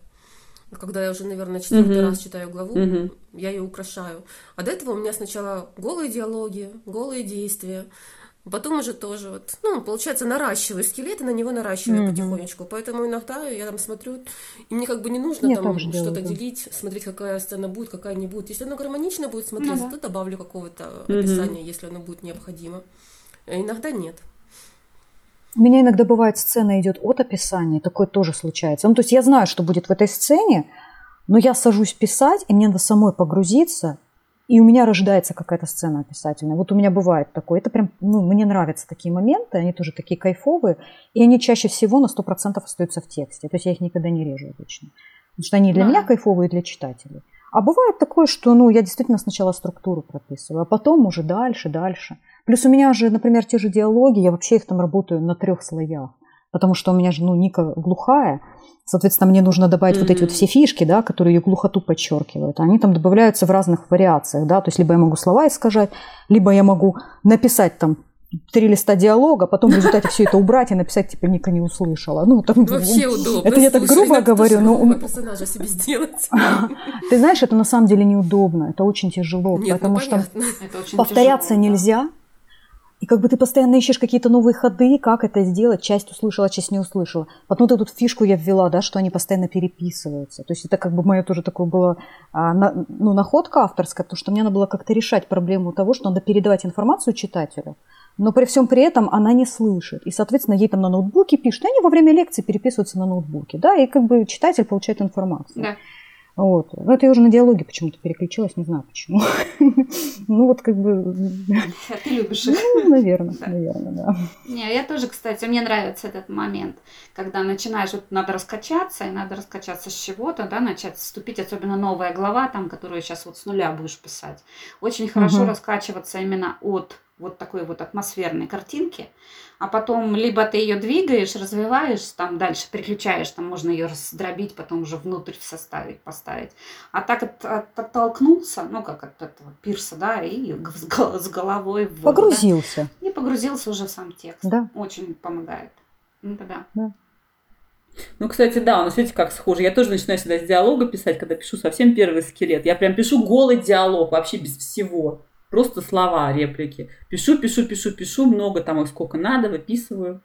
Когда я уже, наверное, четвертый Мгм. раз читаю главу, Мгм. я ее украшаю. А до этого у меня сначала голые диалоги, голые действия. Потом уже тоже вот, ну, получается, наращиваю скелет и на него наращиваю Мгм. потихонечку. Поэтому иногда я там смотрю, и мне как бы не нужно Я там что-то да. делить, смотреть, какая сцена будет, какая не будет. Если оно гармонично будет смотреться, Ну да. то добавлю какого-то Мгм. описания, если оно будет необходимо. А иногда нет. У меня иногда бывает сцена идет от описания, такое тоже случается. Ну, то есть я знаю, что будет в этой сцене, но я сажусь писать, и мне надо самой погрузиться, и у меня рождается какая-то сцена описательная. Вот у меня бывает такое. Это прям, ну, мне нравятся такие моменты, они тоже такие кайфовые, и они чаще всего на 100% остаются в тексте. То есть я их никогда не режу обычно. Потому что они для Да. меня кайфовые, и для читателей. А бывает такое, что ну, я действительно сначала структуру прописываю, а потом уже дальше, дальше. Плюс у меня же, например, те же диалоги, я вообще их там работаю на трех слоях. Потому что у меня же, ну, Ника глухая, соответственно, мне нужно добавить вот эти вот все фишки, да, которые ее глухоту подчеркивают. Они там добавляются в разных вариациях, да, то есть либо я могу слова искажать, либо я могу написать там три листа диалога, потом в результате все это убрать и написать, типа, Ника не услышала. Ну, там, Вообще удобно. это я так Слушай, грубо говорю, но... персонажа себе сделать. [LAUGHS] Ты знаешь, это на самом деле неудобно, это очень тяжело, Нет, ну потому что. Это очень повторяться тяжело, да. нельзя. И как бы ты постоянно ищешь какие-то новые ходы, как это сделать, часть услышала, часть не услышала. Потом вот эту фишку я ввела, да, что они постоянно переписываются. То есть это как бы мое тоже такое было, а, на- ну, находка авторская, потому что мне надо было как-то решать проблему того, что надо передавать информацию читателю, но при всем при этом она не слышит. И, соответственно, ей там на ноутбуке пишут, и они во время лекции переписываются на ноутбуке, да, и как бы читатель получает информацию. Да. Вот. Ну, это я уже на диалоге почему-то переключилась, не знаю почему. [LAUGHS] Ну, вот как бы, А Ты любишь их. ну, наверное, Да. наверное, да. Не, я тоже, кстати, мне нравится этот момент, когда начинаешь, вот надо раскачаться, и надо раскачаться с чего-то, да, начать вступить, особенно новая глава, там, которую сейчас вот с нуля будешь писать. Очень хорошо раскачиваться именно от вот такой вот атмосферной картинки, а потом либо ты ее двигаешь, развиваешь, там дальше переключаешь, там можно ее раздробить, потом уже внутрь составить, поставить. А так от- от- оттолкнулся, ну как от этого пирса, да, и с гол- с головой в воду, да. Погрузился. И погрузился уже в сам текст. Да. Очень помогает. Ну, да. Ну, кстати, да, у нас, видите, как схоже. Я тоже начинаю всегда с диалога писать, когда пишу совсем первый скелет. Я прям пишу голый диалог, вообще без всего. Просто слова, реплики. Пишу, пишу, пишу, пишу, много там их сколько надо, выписываю.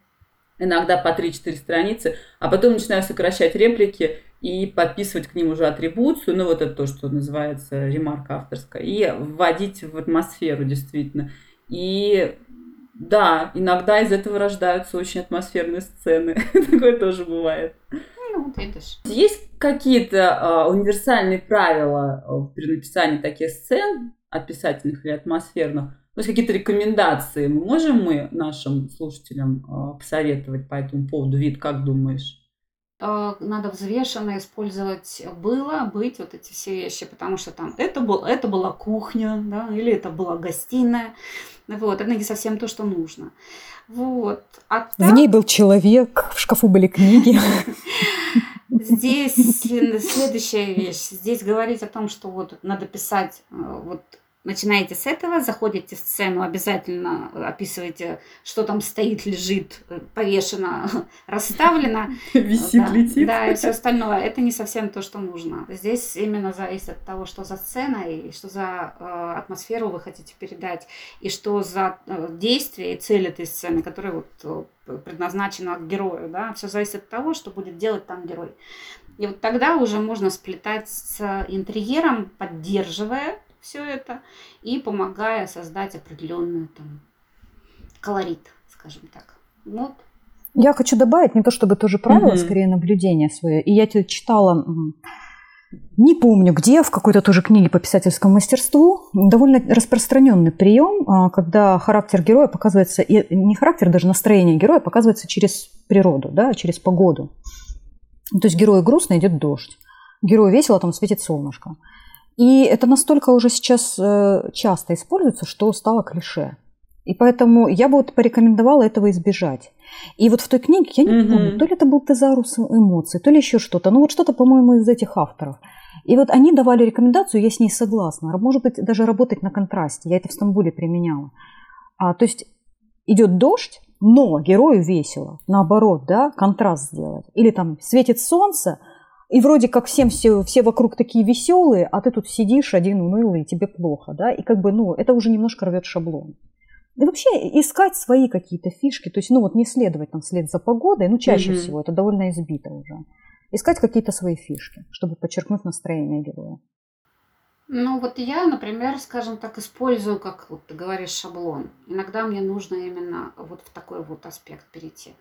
Иногда по 3-4 страницы, а потом начинаю сокращать реплики и подписывать к ним уже атрибуцию, ну вот это то, что называется ремарка авторская, и вводить в атмосферу действительно. И да, иногда из этого рождаются очень атмосферные сцены. [LAUGHS] Такое тоже бывает. Ну, вот видишь. Есть какие-то э, универсальные правила при написании таких сцен, описательных или атмосферных? То есть какие-то рекомендации мы можем мы нашим слушателям э, посоветовать по этому поводу? Вид, как думаешь? надо взвешенно использовать было, быть, вот эти все вещи, потому что там это, был, это была кухня, да, или это была гостиная, вот, это не совсем то, что нужно. Вот. А так... В ней был человек, в шкафу были книги. Здесь следующая вещь. Здесь говорить о том, что вот надо писать э, вот Начинаете с этого, заходите в сцену, обязательно описываете, что там стоит, лежит, повешено, [LAUGHS] расставлено. Висит, да, летит. Да, и все остальное. Это не совсем то, что нужно. Здесь именно зависит от того, что за сцена и что за э, атмосферу вы хотите передать, и что за э, действие и цель этой сцены, которая вот э, предназначена герою. Да? Все зависит от того, что будет делать там герой. И вот тогда уже можно сплетать с интерьером, поддерживая все это и помогая создать определенный там колорит, скажем так. Вот. Я хочу добавить не то чтобы тоже правило, mm-hmm. скорее наблюдение свое. И я тебе читала, не помню где, в какой-то тоже книге по писательскому мастерству, довольно распространенный прием, а, когда характер героя показывается, и не характер, даже настроение героя показывается через природу, да, через погоду. То есть герою грустно идет дождь, герою весело, там светит солнышко. И это настолько уже сейчас э, часто используется, что стало клише. И поэтому я бы вот порекомендовала этого избежать. И вот в той книге, я не mm-hmm. помню, то ли это был тезарус эмоций, то ли еще что-то. Ну вот что-то, по-моему, из этих авторов. И вот они давали рекомендацию, я с ней согласна. Может быть, даже работать на контрасте. Я это в Стамбуле применяла. А, то есть идет дождь, но герою весело. Наоборот, да, контраст сделать. Или там светит солнце, и вроде как всем все, все вокруг такие веселые, а ты тут сидишь один унылый, и тебе плохо, да, и как бы, ну, это уже немножко рвет шаблон. И вообще искать свои какие-то фишки, то есть, ну, вот не следовать там вслед за погодой, ну, чаще mm-hmm. всего это довольно избито уже. Искать какие-то свои фишки, чтобы подчеркнуть настроение героя. Ну, вот я, например, скажем так, использую, как вот ты говоришь, шаблон. Иногда мне нужно именно вот в такой вот аспект перейти.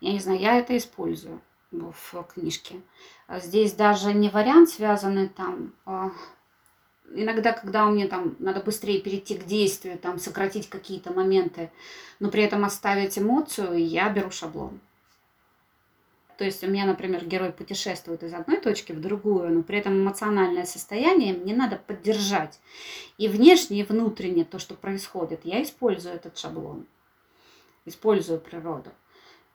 Я не знаю, я это использую в книжке. А здесь даже не вариант связанный там. А иногда, когда мне там надо быстрее перейти к действию, там сократить какие-то моменты, но при этом оставить эмоцию, я беру шаблон. То есть у меня, например, герой путешествует из одной точки в другую, но при этом эмоциональное состояние мне надо поддержать. И внешне, и внутренне то, что происходит, я использую этот шаблон, использую природу.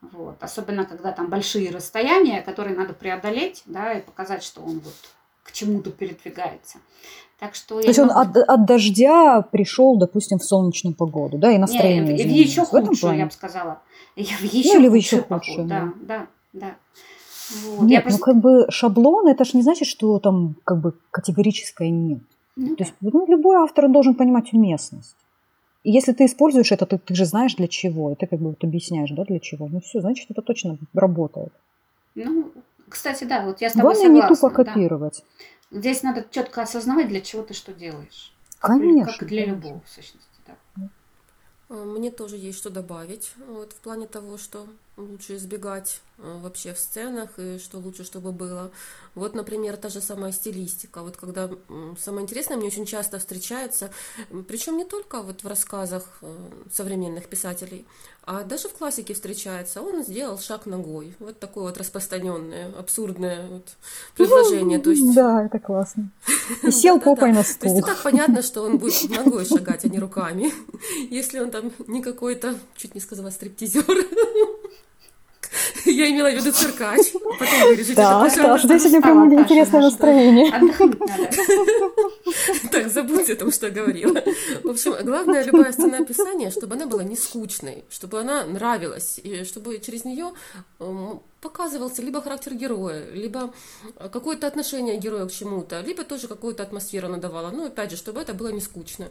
Вот. Особенно, когда там большие расстояния, которые надо преодолеть, да, и показать, что он вот к чему-то передвигается. Так что То есть он от, от дождя пришел, допустим, в солнечную погоду, да, и настроение. Нет, в еще худшую, я бы сказала. Я в еще ну, или в еще худшую. Да, да, да. Вот. Нет, я ну, просто... ну как бы шаблон, это же не значит, что там как бы категорическое нет. Ну, То есть ну, любой автор должен понимать уместность. Если ты используешь это, ты, ты же знаешь для чего, и ты как бы вот объясняешь, да, для чего. Ну все, значит, это точно работает. Ну, кстати, да, вот я с тобой Главное согласна. не тупо копировать. Да. Здесь надо четко осознавать, для чего ты что делаешь. Конечно. Как для любого, в сущности, да. А, мне тоже есть что добавить вот, в плане того, что лучше избегать э, вообще в сценах и что лучше, чтобы было. Вот, например, та же самая стилистика. Вот когда самое интересное мне очень часто встречается, причем не только вот в рассказах э, современных писателей, а даже в классике встречается. Он сделал шаг ногой. Вот такое вот распространенное, абсурдное вот предложение. То есть... Да, это классно. [LAUGHS] И сел попой на стул. То есть и так понятно, что он будет [LAUGHS] ногой шагать, а не руками. [LAUGHS] Если он там не какой-то, чуть не сказала, стриптизер. Я имела в виду циркач. Потом вырежете да, это, да, что сегодня прям интересное настроение. Так, забудьте о том, что я говорила. В общем, главное, любая сцена описания, чтобы она была не скучной, чтобы она нравилась, и чтобы через нее эм, показывался либо характер героя, либо какое-то отношение героя к чему-то, либо тоже какую-то атмосферу надавала. Ну, опять же, чтобы это было не скучно.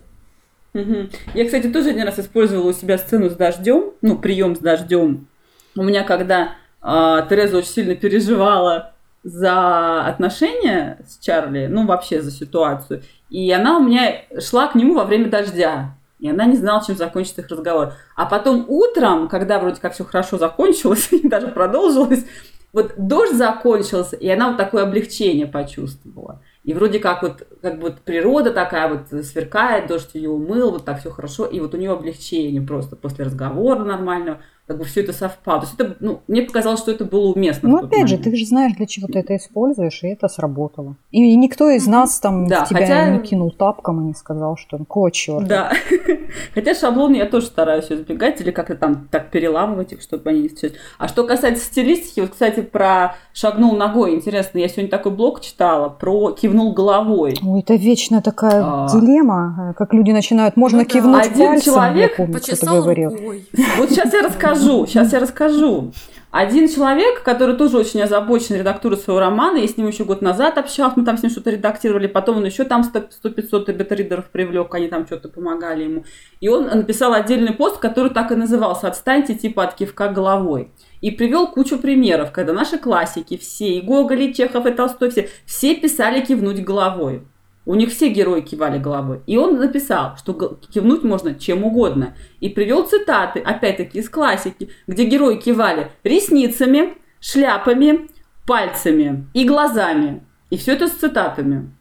Я, кстати, тоже один раз использовала у себя сцену с дождем, ну, прием с дождем. У меня, когда э, Тереза очень сильно переживала за отношения с Чарли, ну, вообще за ситуацию, и она у меня шла к нему во время дождя. И она не знала, чем закончится их разговор. А потом утром, когда вроде как все хорошо закончилось, [LAUGHS] и даже продолжилось, вот дождь закончился, и она вот такое облегчение почувствовала. И вроде как вот, как вот природа такая вот сверкает, дождь ее умыл, вот так все хорошо, и вот у нее облегчение просто после разговора нормального как бы все это совпало. То есть это, ну, мне показалось, что это было уместно. Ну, опять же, ты же знаешь, для чего ты это используешь, и это сработало. И, и никто из нас там да, тебя хотя... не кинул тапком и не сказал, что какого черта. Да. [LAUGHS] Хотя шаблон я тоже стараюсь избегать или как-то там так переламывать их, чтобы они не встречались. А что касается стилистики, вот, кстати, про шагнул ногой, интересно, я сегодня такой блог читала про кивнул головой. Ой, это вечная такая а... дилемма, как люди начинают, можно ну, кивнуть да. Один пальцем, человек я помню, говорил. Рукой. Вот сейчас я расскажу [LAUGHS] расскажу, сейчас я расскажу. Один человек, который тоже очень озабочен редактурой своего романа, я с ним еще год назад общался, мы там с ним что-то редактировали, потом он еще там 100-500 бета-ридеров привлек, они там что-то помогали ему. И он написал отдельный пост, который так и назывался «Отстаньте типа от кивка головой». И привел кучу примеров, когда наши классики, все, и Гоголь, и Чехов, и Толстой, все, все писали кивнуть головой. У них все герои кивали головой. И он написал, что кивнуть можно чем угодно. И привел цитаты, опять-таки, из классики, где герои кивали ресницами, шляпами, пальцами и глазами. И все это с цитатами.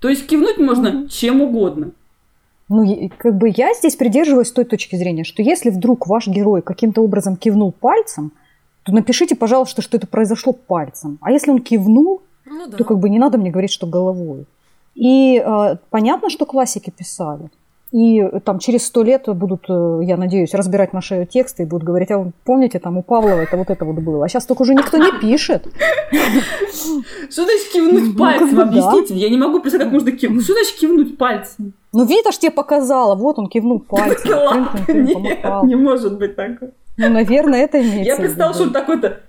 То есть кивнуть можно mm-hmm. чем угодно. Ну, как бы я здесь придерживаюсь той точки зрения, что если вдруг ваш герой каким-то образом кивнул пальцем, то напишите, пожалуйста, что это произошло пальцем. А если он кивнул, ну, да. то как бы не надо мне говорить, что головой. И э, понятно, что классики писали. И там через сто лет будут, э, я надеюсь, разбирать наши тексты и будут говорить, а вы помните, там у Павлова это вот это вот было. А сейчас только уже никто не пишет. Что значит кивнуть пальцем? Объясните, я не могу представить, как можно кивнуть. Что значит кивнуть пальцем? Ну, Вита ж тебе показала, вот он кивнул пальцем. [LAUGHS] Нет, не может быть такого. Ну, наверное, это имеется Я представила, что он такой-то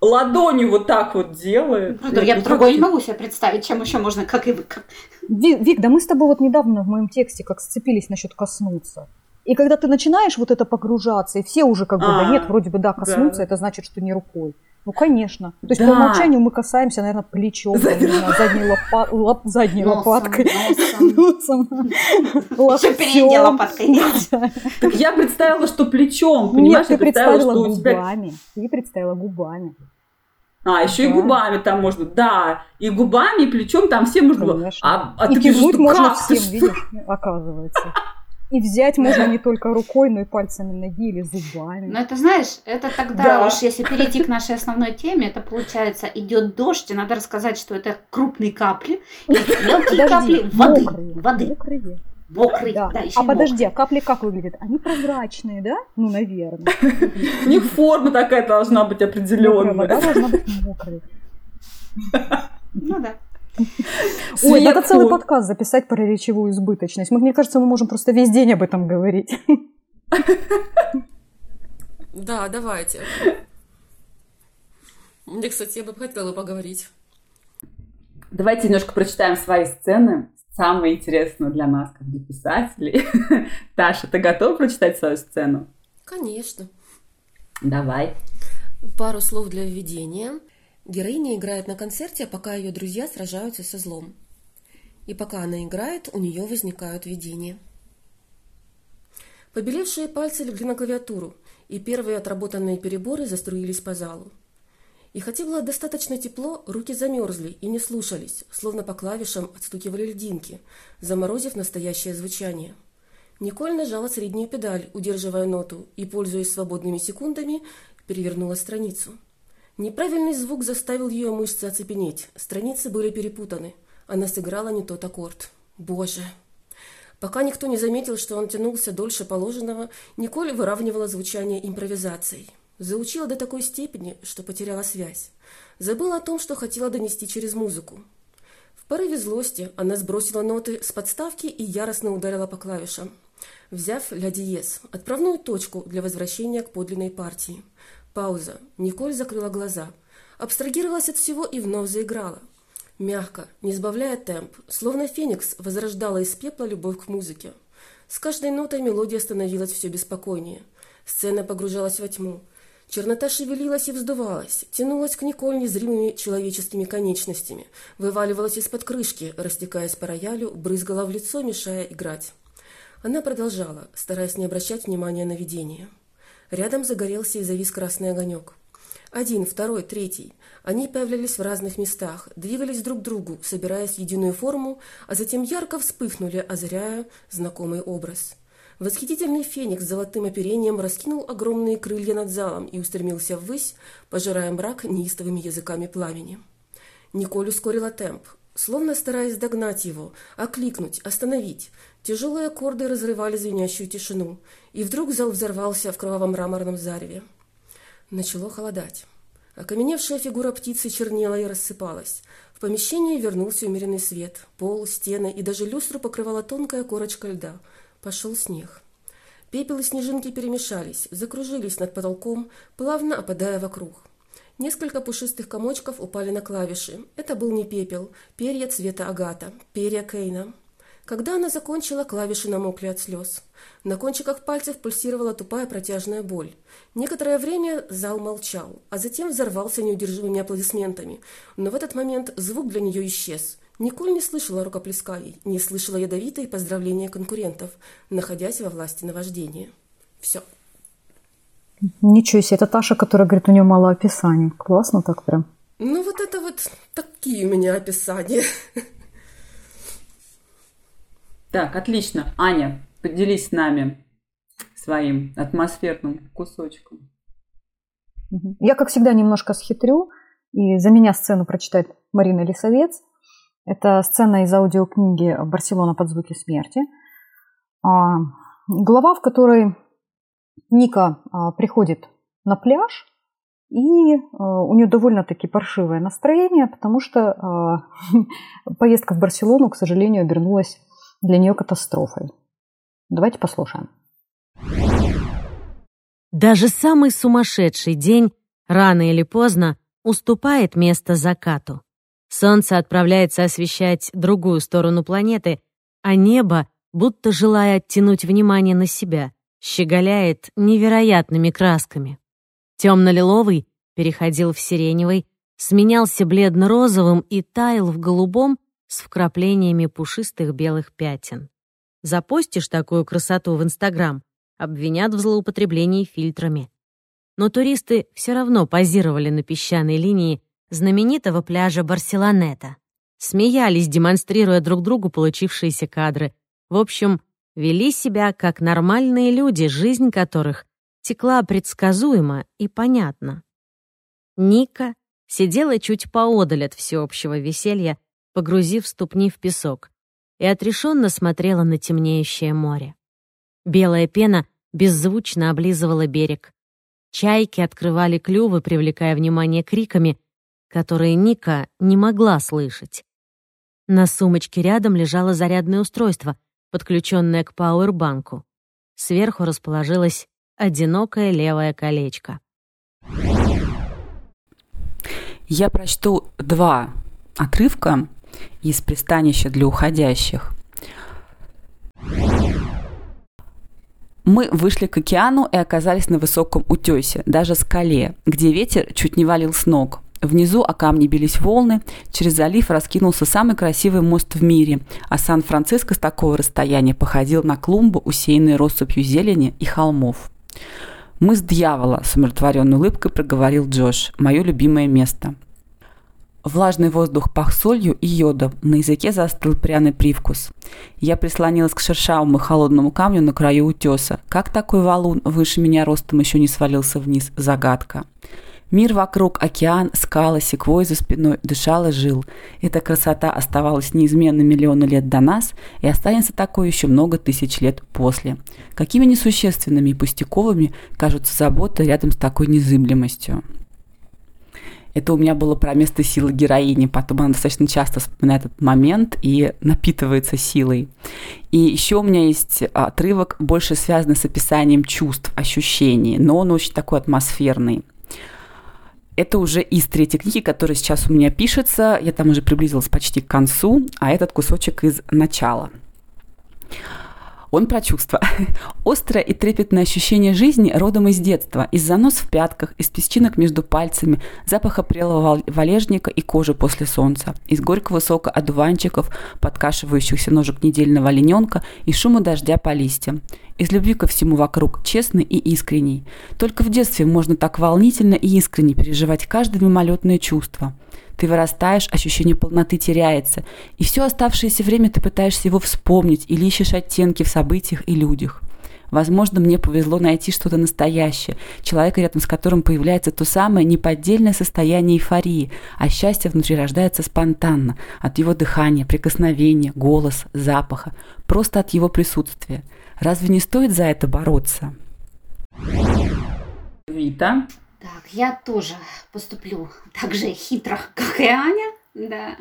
ладонью вот так вот делает. Ну, я другое не могу себе представить, чем еще можно, как и вы. Как... Вик, да мы с тобой вот недавно в моем тексте как сцепились насчет коснуться. И когда ты начинаешь вот это погружаться, и все уже как бы, да нет, вроде бы да, коснуться, да. это значит, что не рукой. Ну, конечно. То есть да. по умолчанию мы касаемся, наверное, плечом, задней, задней, лопа, лап, задней носом, лопаткой. Носом. Еще передней лопаткой. Так я представила, что плечом, понимаешь? Нет, ты представила губами. Ты представила губами. А, еще да. и губами там можно, да, и губами, и плечом там все можно было. А, а и ты пишешь, можно как? всем, видишь, оказывается. И взять можно не только рукой, но и пальцами ноги или зубами. Ну, это знаешь, это тогда да. уж, если перейти к нашей основной теме, это получается, идет дождь, и надо рассказать, что это крупные капли, и мелкие капли воды. Мокрые. воды. Мокрые. Мокрый, да. да а подожди, а капли как выглядят? Они прозрачные, да? Ну, наверное. [LAUGHS] У них форма такая должна быть определенная. Вода должна быть мокрой. Ну да. Ой, это целый подкаст записать про речевую избыточность. Мне кажется, мы можем просто весь день об этом говорить. [LAUGHS] Да, давайте. Мне, кстати, я бы хотела поговорить. Давайте немножко прочитаем свои сцены. Самое интересное для нас, как для писателей. [LAUGHS] Таша, ты готова прочитать свою сцену? Конечно. Давай. Пару слов для введения. Героиня играет на концерте, пока ее друзья сражаются со злом. И пока она играет, у нее возникают видения. Побелевшие пальцы легли на клавиатуру, и первые отработанные переборы заструились по залу. И хотя было достаточно тепло, руки замерзли и не слушались, словно по клавишам отстукивали льдинки, заморозив настоящее звучание. Николь нажала среднюю педаль, удерживая ноту, и, пользуясь свободными секундами, перевернула страницу – Неправильный звук заставил ее мышцы оцепенеть. Страницы были перепутаны. Она сыграла не тот аккорд. Боже! Пока никто не заметил, что он тянулся дольше положенного, Николь выравнивала звучание импровизацией. Заучила до такой степени, что потеряла связь. Забыла о том, что хотела донести через музыку. В порыве злости она сбросила ноты с подставки и яростно ударила по клавишам, взяв ля диез, отправную точку для возвращения к подлинной партии. Пауза. Николь закрыла глаза, абстрагировалась от всего и вновь заиграла. Мягко, не сбавляя темп, словно феникс возрождала из пепла любовь к музыке. С каждой нотой мелодия становилась все беспокойнее. Сцена погружалась во тьму. Чернота шевелилась и вздувалась, тянулась к Николь незримыми человеческими конечностями, вываливалась из-под крышки, растекаясь по роялю, брызгала в лицо, мешая играть. Она продолжала, стараясь не обращать внимания на видение. Рядом загорелся и завис красный огонек. Один, второй, третий. Они появлялись в разных местах, двигались друг к другу, собираясь в единую форму, а затем ярко вспыхнули, озаряя знакомый образ. Восхитительный феникс с золотым оперением раскинул огромные крылья над залом и устремился ввысь, пожирая мрак неистовыми языками пламени. Николь ускорила темп, словно стараясь догнать его, окликнуть, остановить. Тяжелые аккорды разрывали звенящую тишину, и вдруг зал взорвался в кровавом мраморном зареве. Начало холодать. Окаменевшая фигура птицы чернела и рассыпалась. В помещении вернулся умеренный свет. Пол, стены и даже люстру покрывала тонкая корочка льда – Пошел снег. Пепел и снежинки перемешались, закружились над потолком, плавно опадая вокруг. Несколько пушистых комочков упали на клавиши. Это был не пепел, перья цвета агата, перья Кейна. Когда она закончила, клавиши намокли от слез. На кончиках пальцев пульсировала тупая протяжная боль. Некоторое время зал молчал, а затем взорвался неудержимыми аплодисментами. Но в этот момент звук для нее исчез. Николь не слышала рукоплесканий, не слышала ядовитые поздравления конкурентов, находясь во власти наваждения. Все. Ничего себе, это Таша, которая говорит, у нее мало описаний. Классно так прям. Ну вот это вот такие у меня описания. Так, отлично. Аня, поделись с нами своим атмосферным кусочком. Я, как всегда, немножко схитрю, и за меня сцену прочитает Марина Лисовец. Это сцена из аудиокниги «Барселона под звуки смерти». А, глава, в которой Ника а, приходит на пляж, и а, у нее довольно-таки паршивое настроение, потому что [LAUGHS] поездка в Барселону, к сожалению, обернулась для нее катастрофой. Давайте послушаем. Даже самый сумасшедший день рано или поздно уступает место закату. Солнце отправляется освещать другую сторону планеты, а небо, будто желая оттянуть внимание на себя, щеголяет невероятными красками. Темно-лиловый переходил в сиреневый, сменялся бледно-розовым и таял в голубом с вкраплениями пушистых белых пятен. Запостишь такую красоту в Инстаграм, обвинят в злоупотреблении фильтрами. Но туристы все равно позировали на песчаной линии знаменитого пляжа Барселонета. Смеялись, демонстрируя друг другу получившиеся кадры. В общем, вели себя как нормальные люди, жизнь которых текла предсказуемо и понятно. Ника сидела чуть поодаль от всеобщего веселья, погрузив ступни в песок, и отрешенно смотрела на темнеющее море. Белая пена беззвучно облизывала берег. Чайки открывали клювы, привлекая внимание криками — которые Ника не могла слышать. На сумочке рядом лежало зарядное устройство, подключенное к пауэрбанку. Сверху расположилось одинокое левое колечко. Я прочту два отрывка из пристанища для уходящих. Мы вышли к океану и оказались на высоком утесе, даже скале, где ветер чуть не валил с ног. Внизу о камни бились волны, через залив раскинулся самый красивый мост в мире, а Сан-Франциско с такого расстояния походил на клумбу, усеянную россыпью зелени и холмов. «Мы с дьявола», – с умиротворенной улыбкой проговорил Джош, – «мое любимое место». Влажный воздух пах солью и йодом, на языке застыл пряный привкус. Я прислонилась к шершавому холодному камню на краю утеса. Как такой валун выше меня ростом еще не свалился вниз? Загадка. Мир вокруг, океан, скалы, секвой за спиной дышал и жил. Эта красота оставалась неизменной миллионы лет до нас и останется такой еще много тысяч лет после. Какими несущественными и пустяковыми кажутся заботы рядом с такой незыблемостью. Это у меня было про место силы героини. Потом она достаточно часто вспоминает этот момент и напитывается силой. И еще у меня есть отрывок, больше связанный с описанием чувств, ощущений, но он очень такой атмосферный. Это уже из третьей книги, которая сейчас у меня пишется. Я там уже приблизилась почти к концу, а этот кусочек из начала. Он про чувства. [LAUGHS] Острое и трепетное ощущение жизни родом из детства, из занос в пятках, из песчинок между пальцами, запаха прелого валежника и кожи после солнца, из горького сока одуванчиков, подкашивающихся ножек недельного олененка и шума дождя по листьям, из любви ко всему вокруг, честный и искренний. Только в детстве можно так волнительно и искренне переживать каждое мимолетное чувство – ты вырастаешь, ощущение полноты теряется, и все оставшееся время ты пытаешься его вспомнить или ищешь оттенки в событиях и людях. Возможно, мне повезло найти что-то настоящее, человека, рядом с которым появляется то самое неподдельное состояние эйфории, а счастье внутри рождается спонтанно, от его дыхания, прикосновения, голоса, запаха, просто от его присутствия. Разве не стоит за это бороться? Вита. Так, я тоже поступлю так же хитро, [LAUGHS] как и Аня. Да.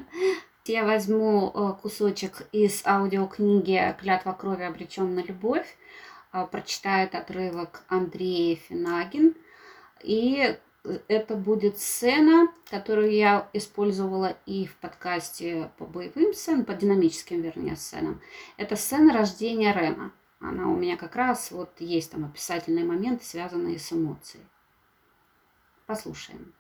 Я возьму э, кусочек из аудиокниги «Клятва крови обречен на любовь», э, прочитает отрывок Андрей Финагин. И это будет сцена, которую я использовала и в подкасте по боевым сценам, по динамическим, вернее, сценам. Это сцена рождения Рема. Она у меня как раз вот есть там описательные моменты, связанные с эмоцией. Послушаем.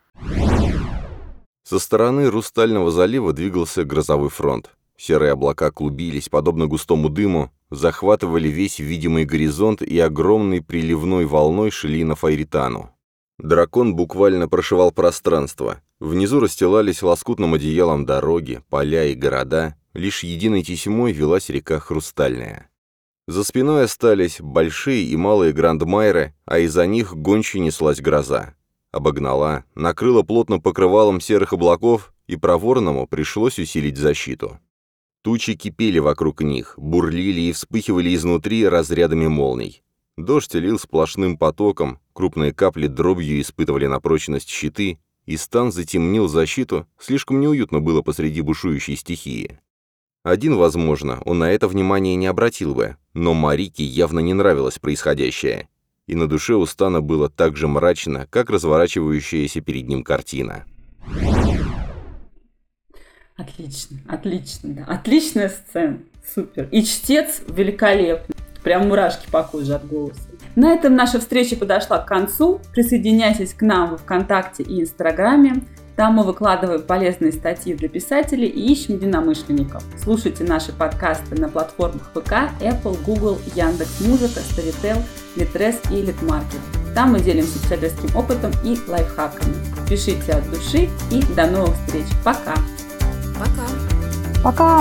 Со стороны Рустального залива двигался грозовой фронт. Серые облака клубились, подобно густому дыму, захватывали весь видимый горизонт и огромной приливной волной шли на Файритану. Дракон буквально прошивал пространство. Внизу расстилались лоскутным одеялом дороги, поля и города. Лишь единой тесьмой велась река Хрустальная. За спиной остались большие и малые грандмайры, а из-за них гончей неслась гроза обогнала, накрыла плотно покрывалом серых облаков, и проворному пришлось усилить защиту. Тучи кипели вокруг них, бурлили и вспыхивали изнутри разрядами молний. Дождь лил сплошным потоком, крупные капли дробью испытывали на прочность щиты, и стан затемнил защиту, слишком неуютно было посреди бушующей стихии. Один, возможно, он на это внимание не обратил бы, но Марике явно не нравилось происходящее и на душе у Стана было так же мрачно, как разворачивающаяся перед ним картина. Отлично, отлично, да. Отличная сцена, супер. И чтец великолепный. Прям мурашки по коже от голоса. На этом наша встреча подошла к концу. Присоединяйтесь к нам в ВКонтакте и Инстаграме. Там мы выкладываем полезные статьи для писателей и ищем единомышленников. Слушайте наши подкасты на платформах ВК, Apple, Google, Яндекс.Музыка, Storytel, Litres и Литмаркет. Там мы делимся читательским опытом и лайфхаками. Пишите от души и до новых встреч. Пока! Пока! Пока!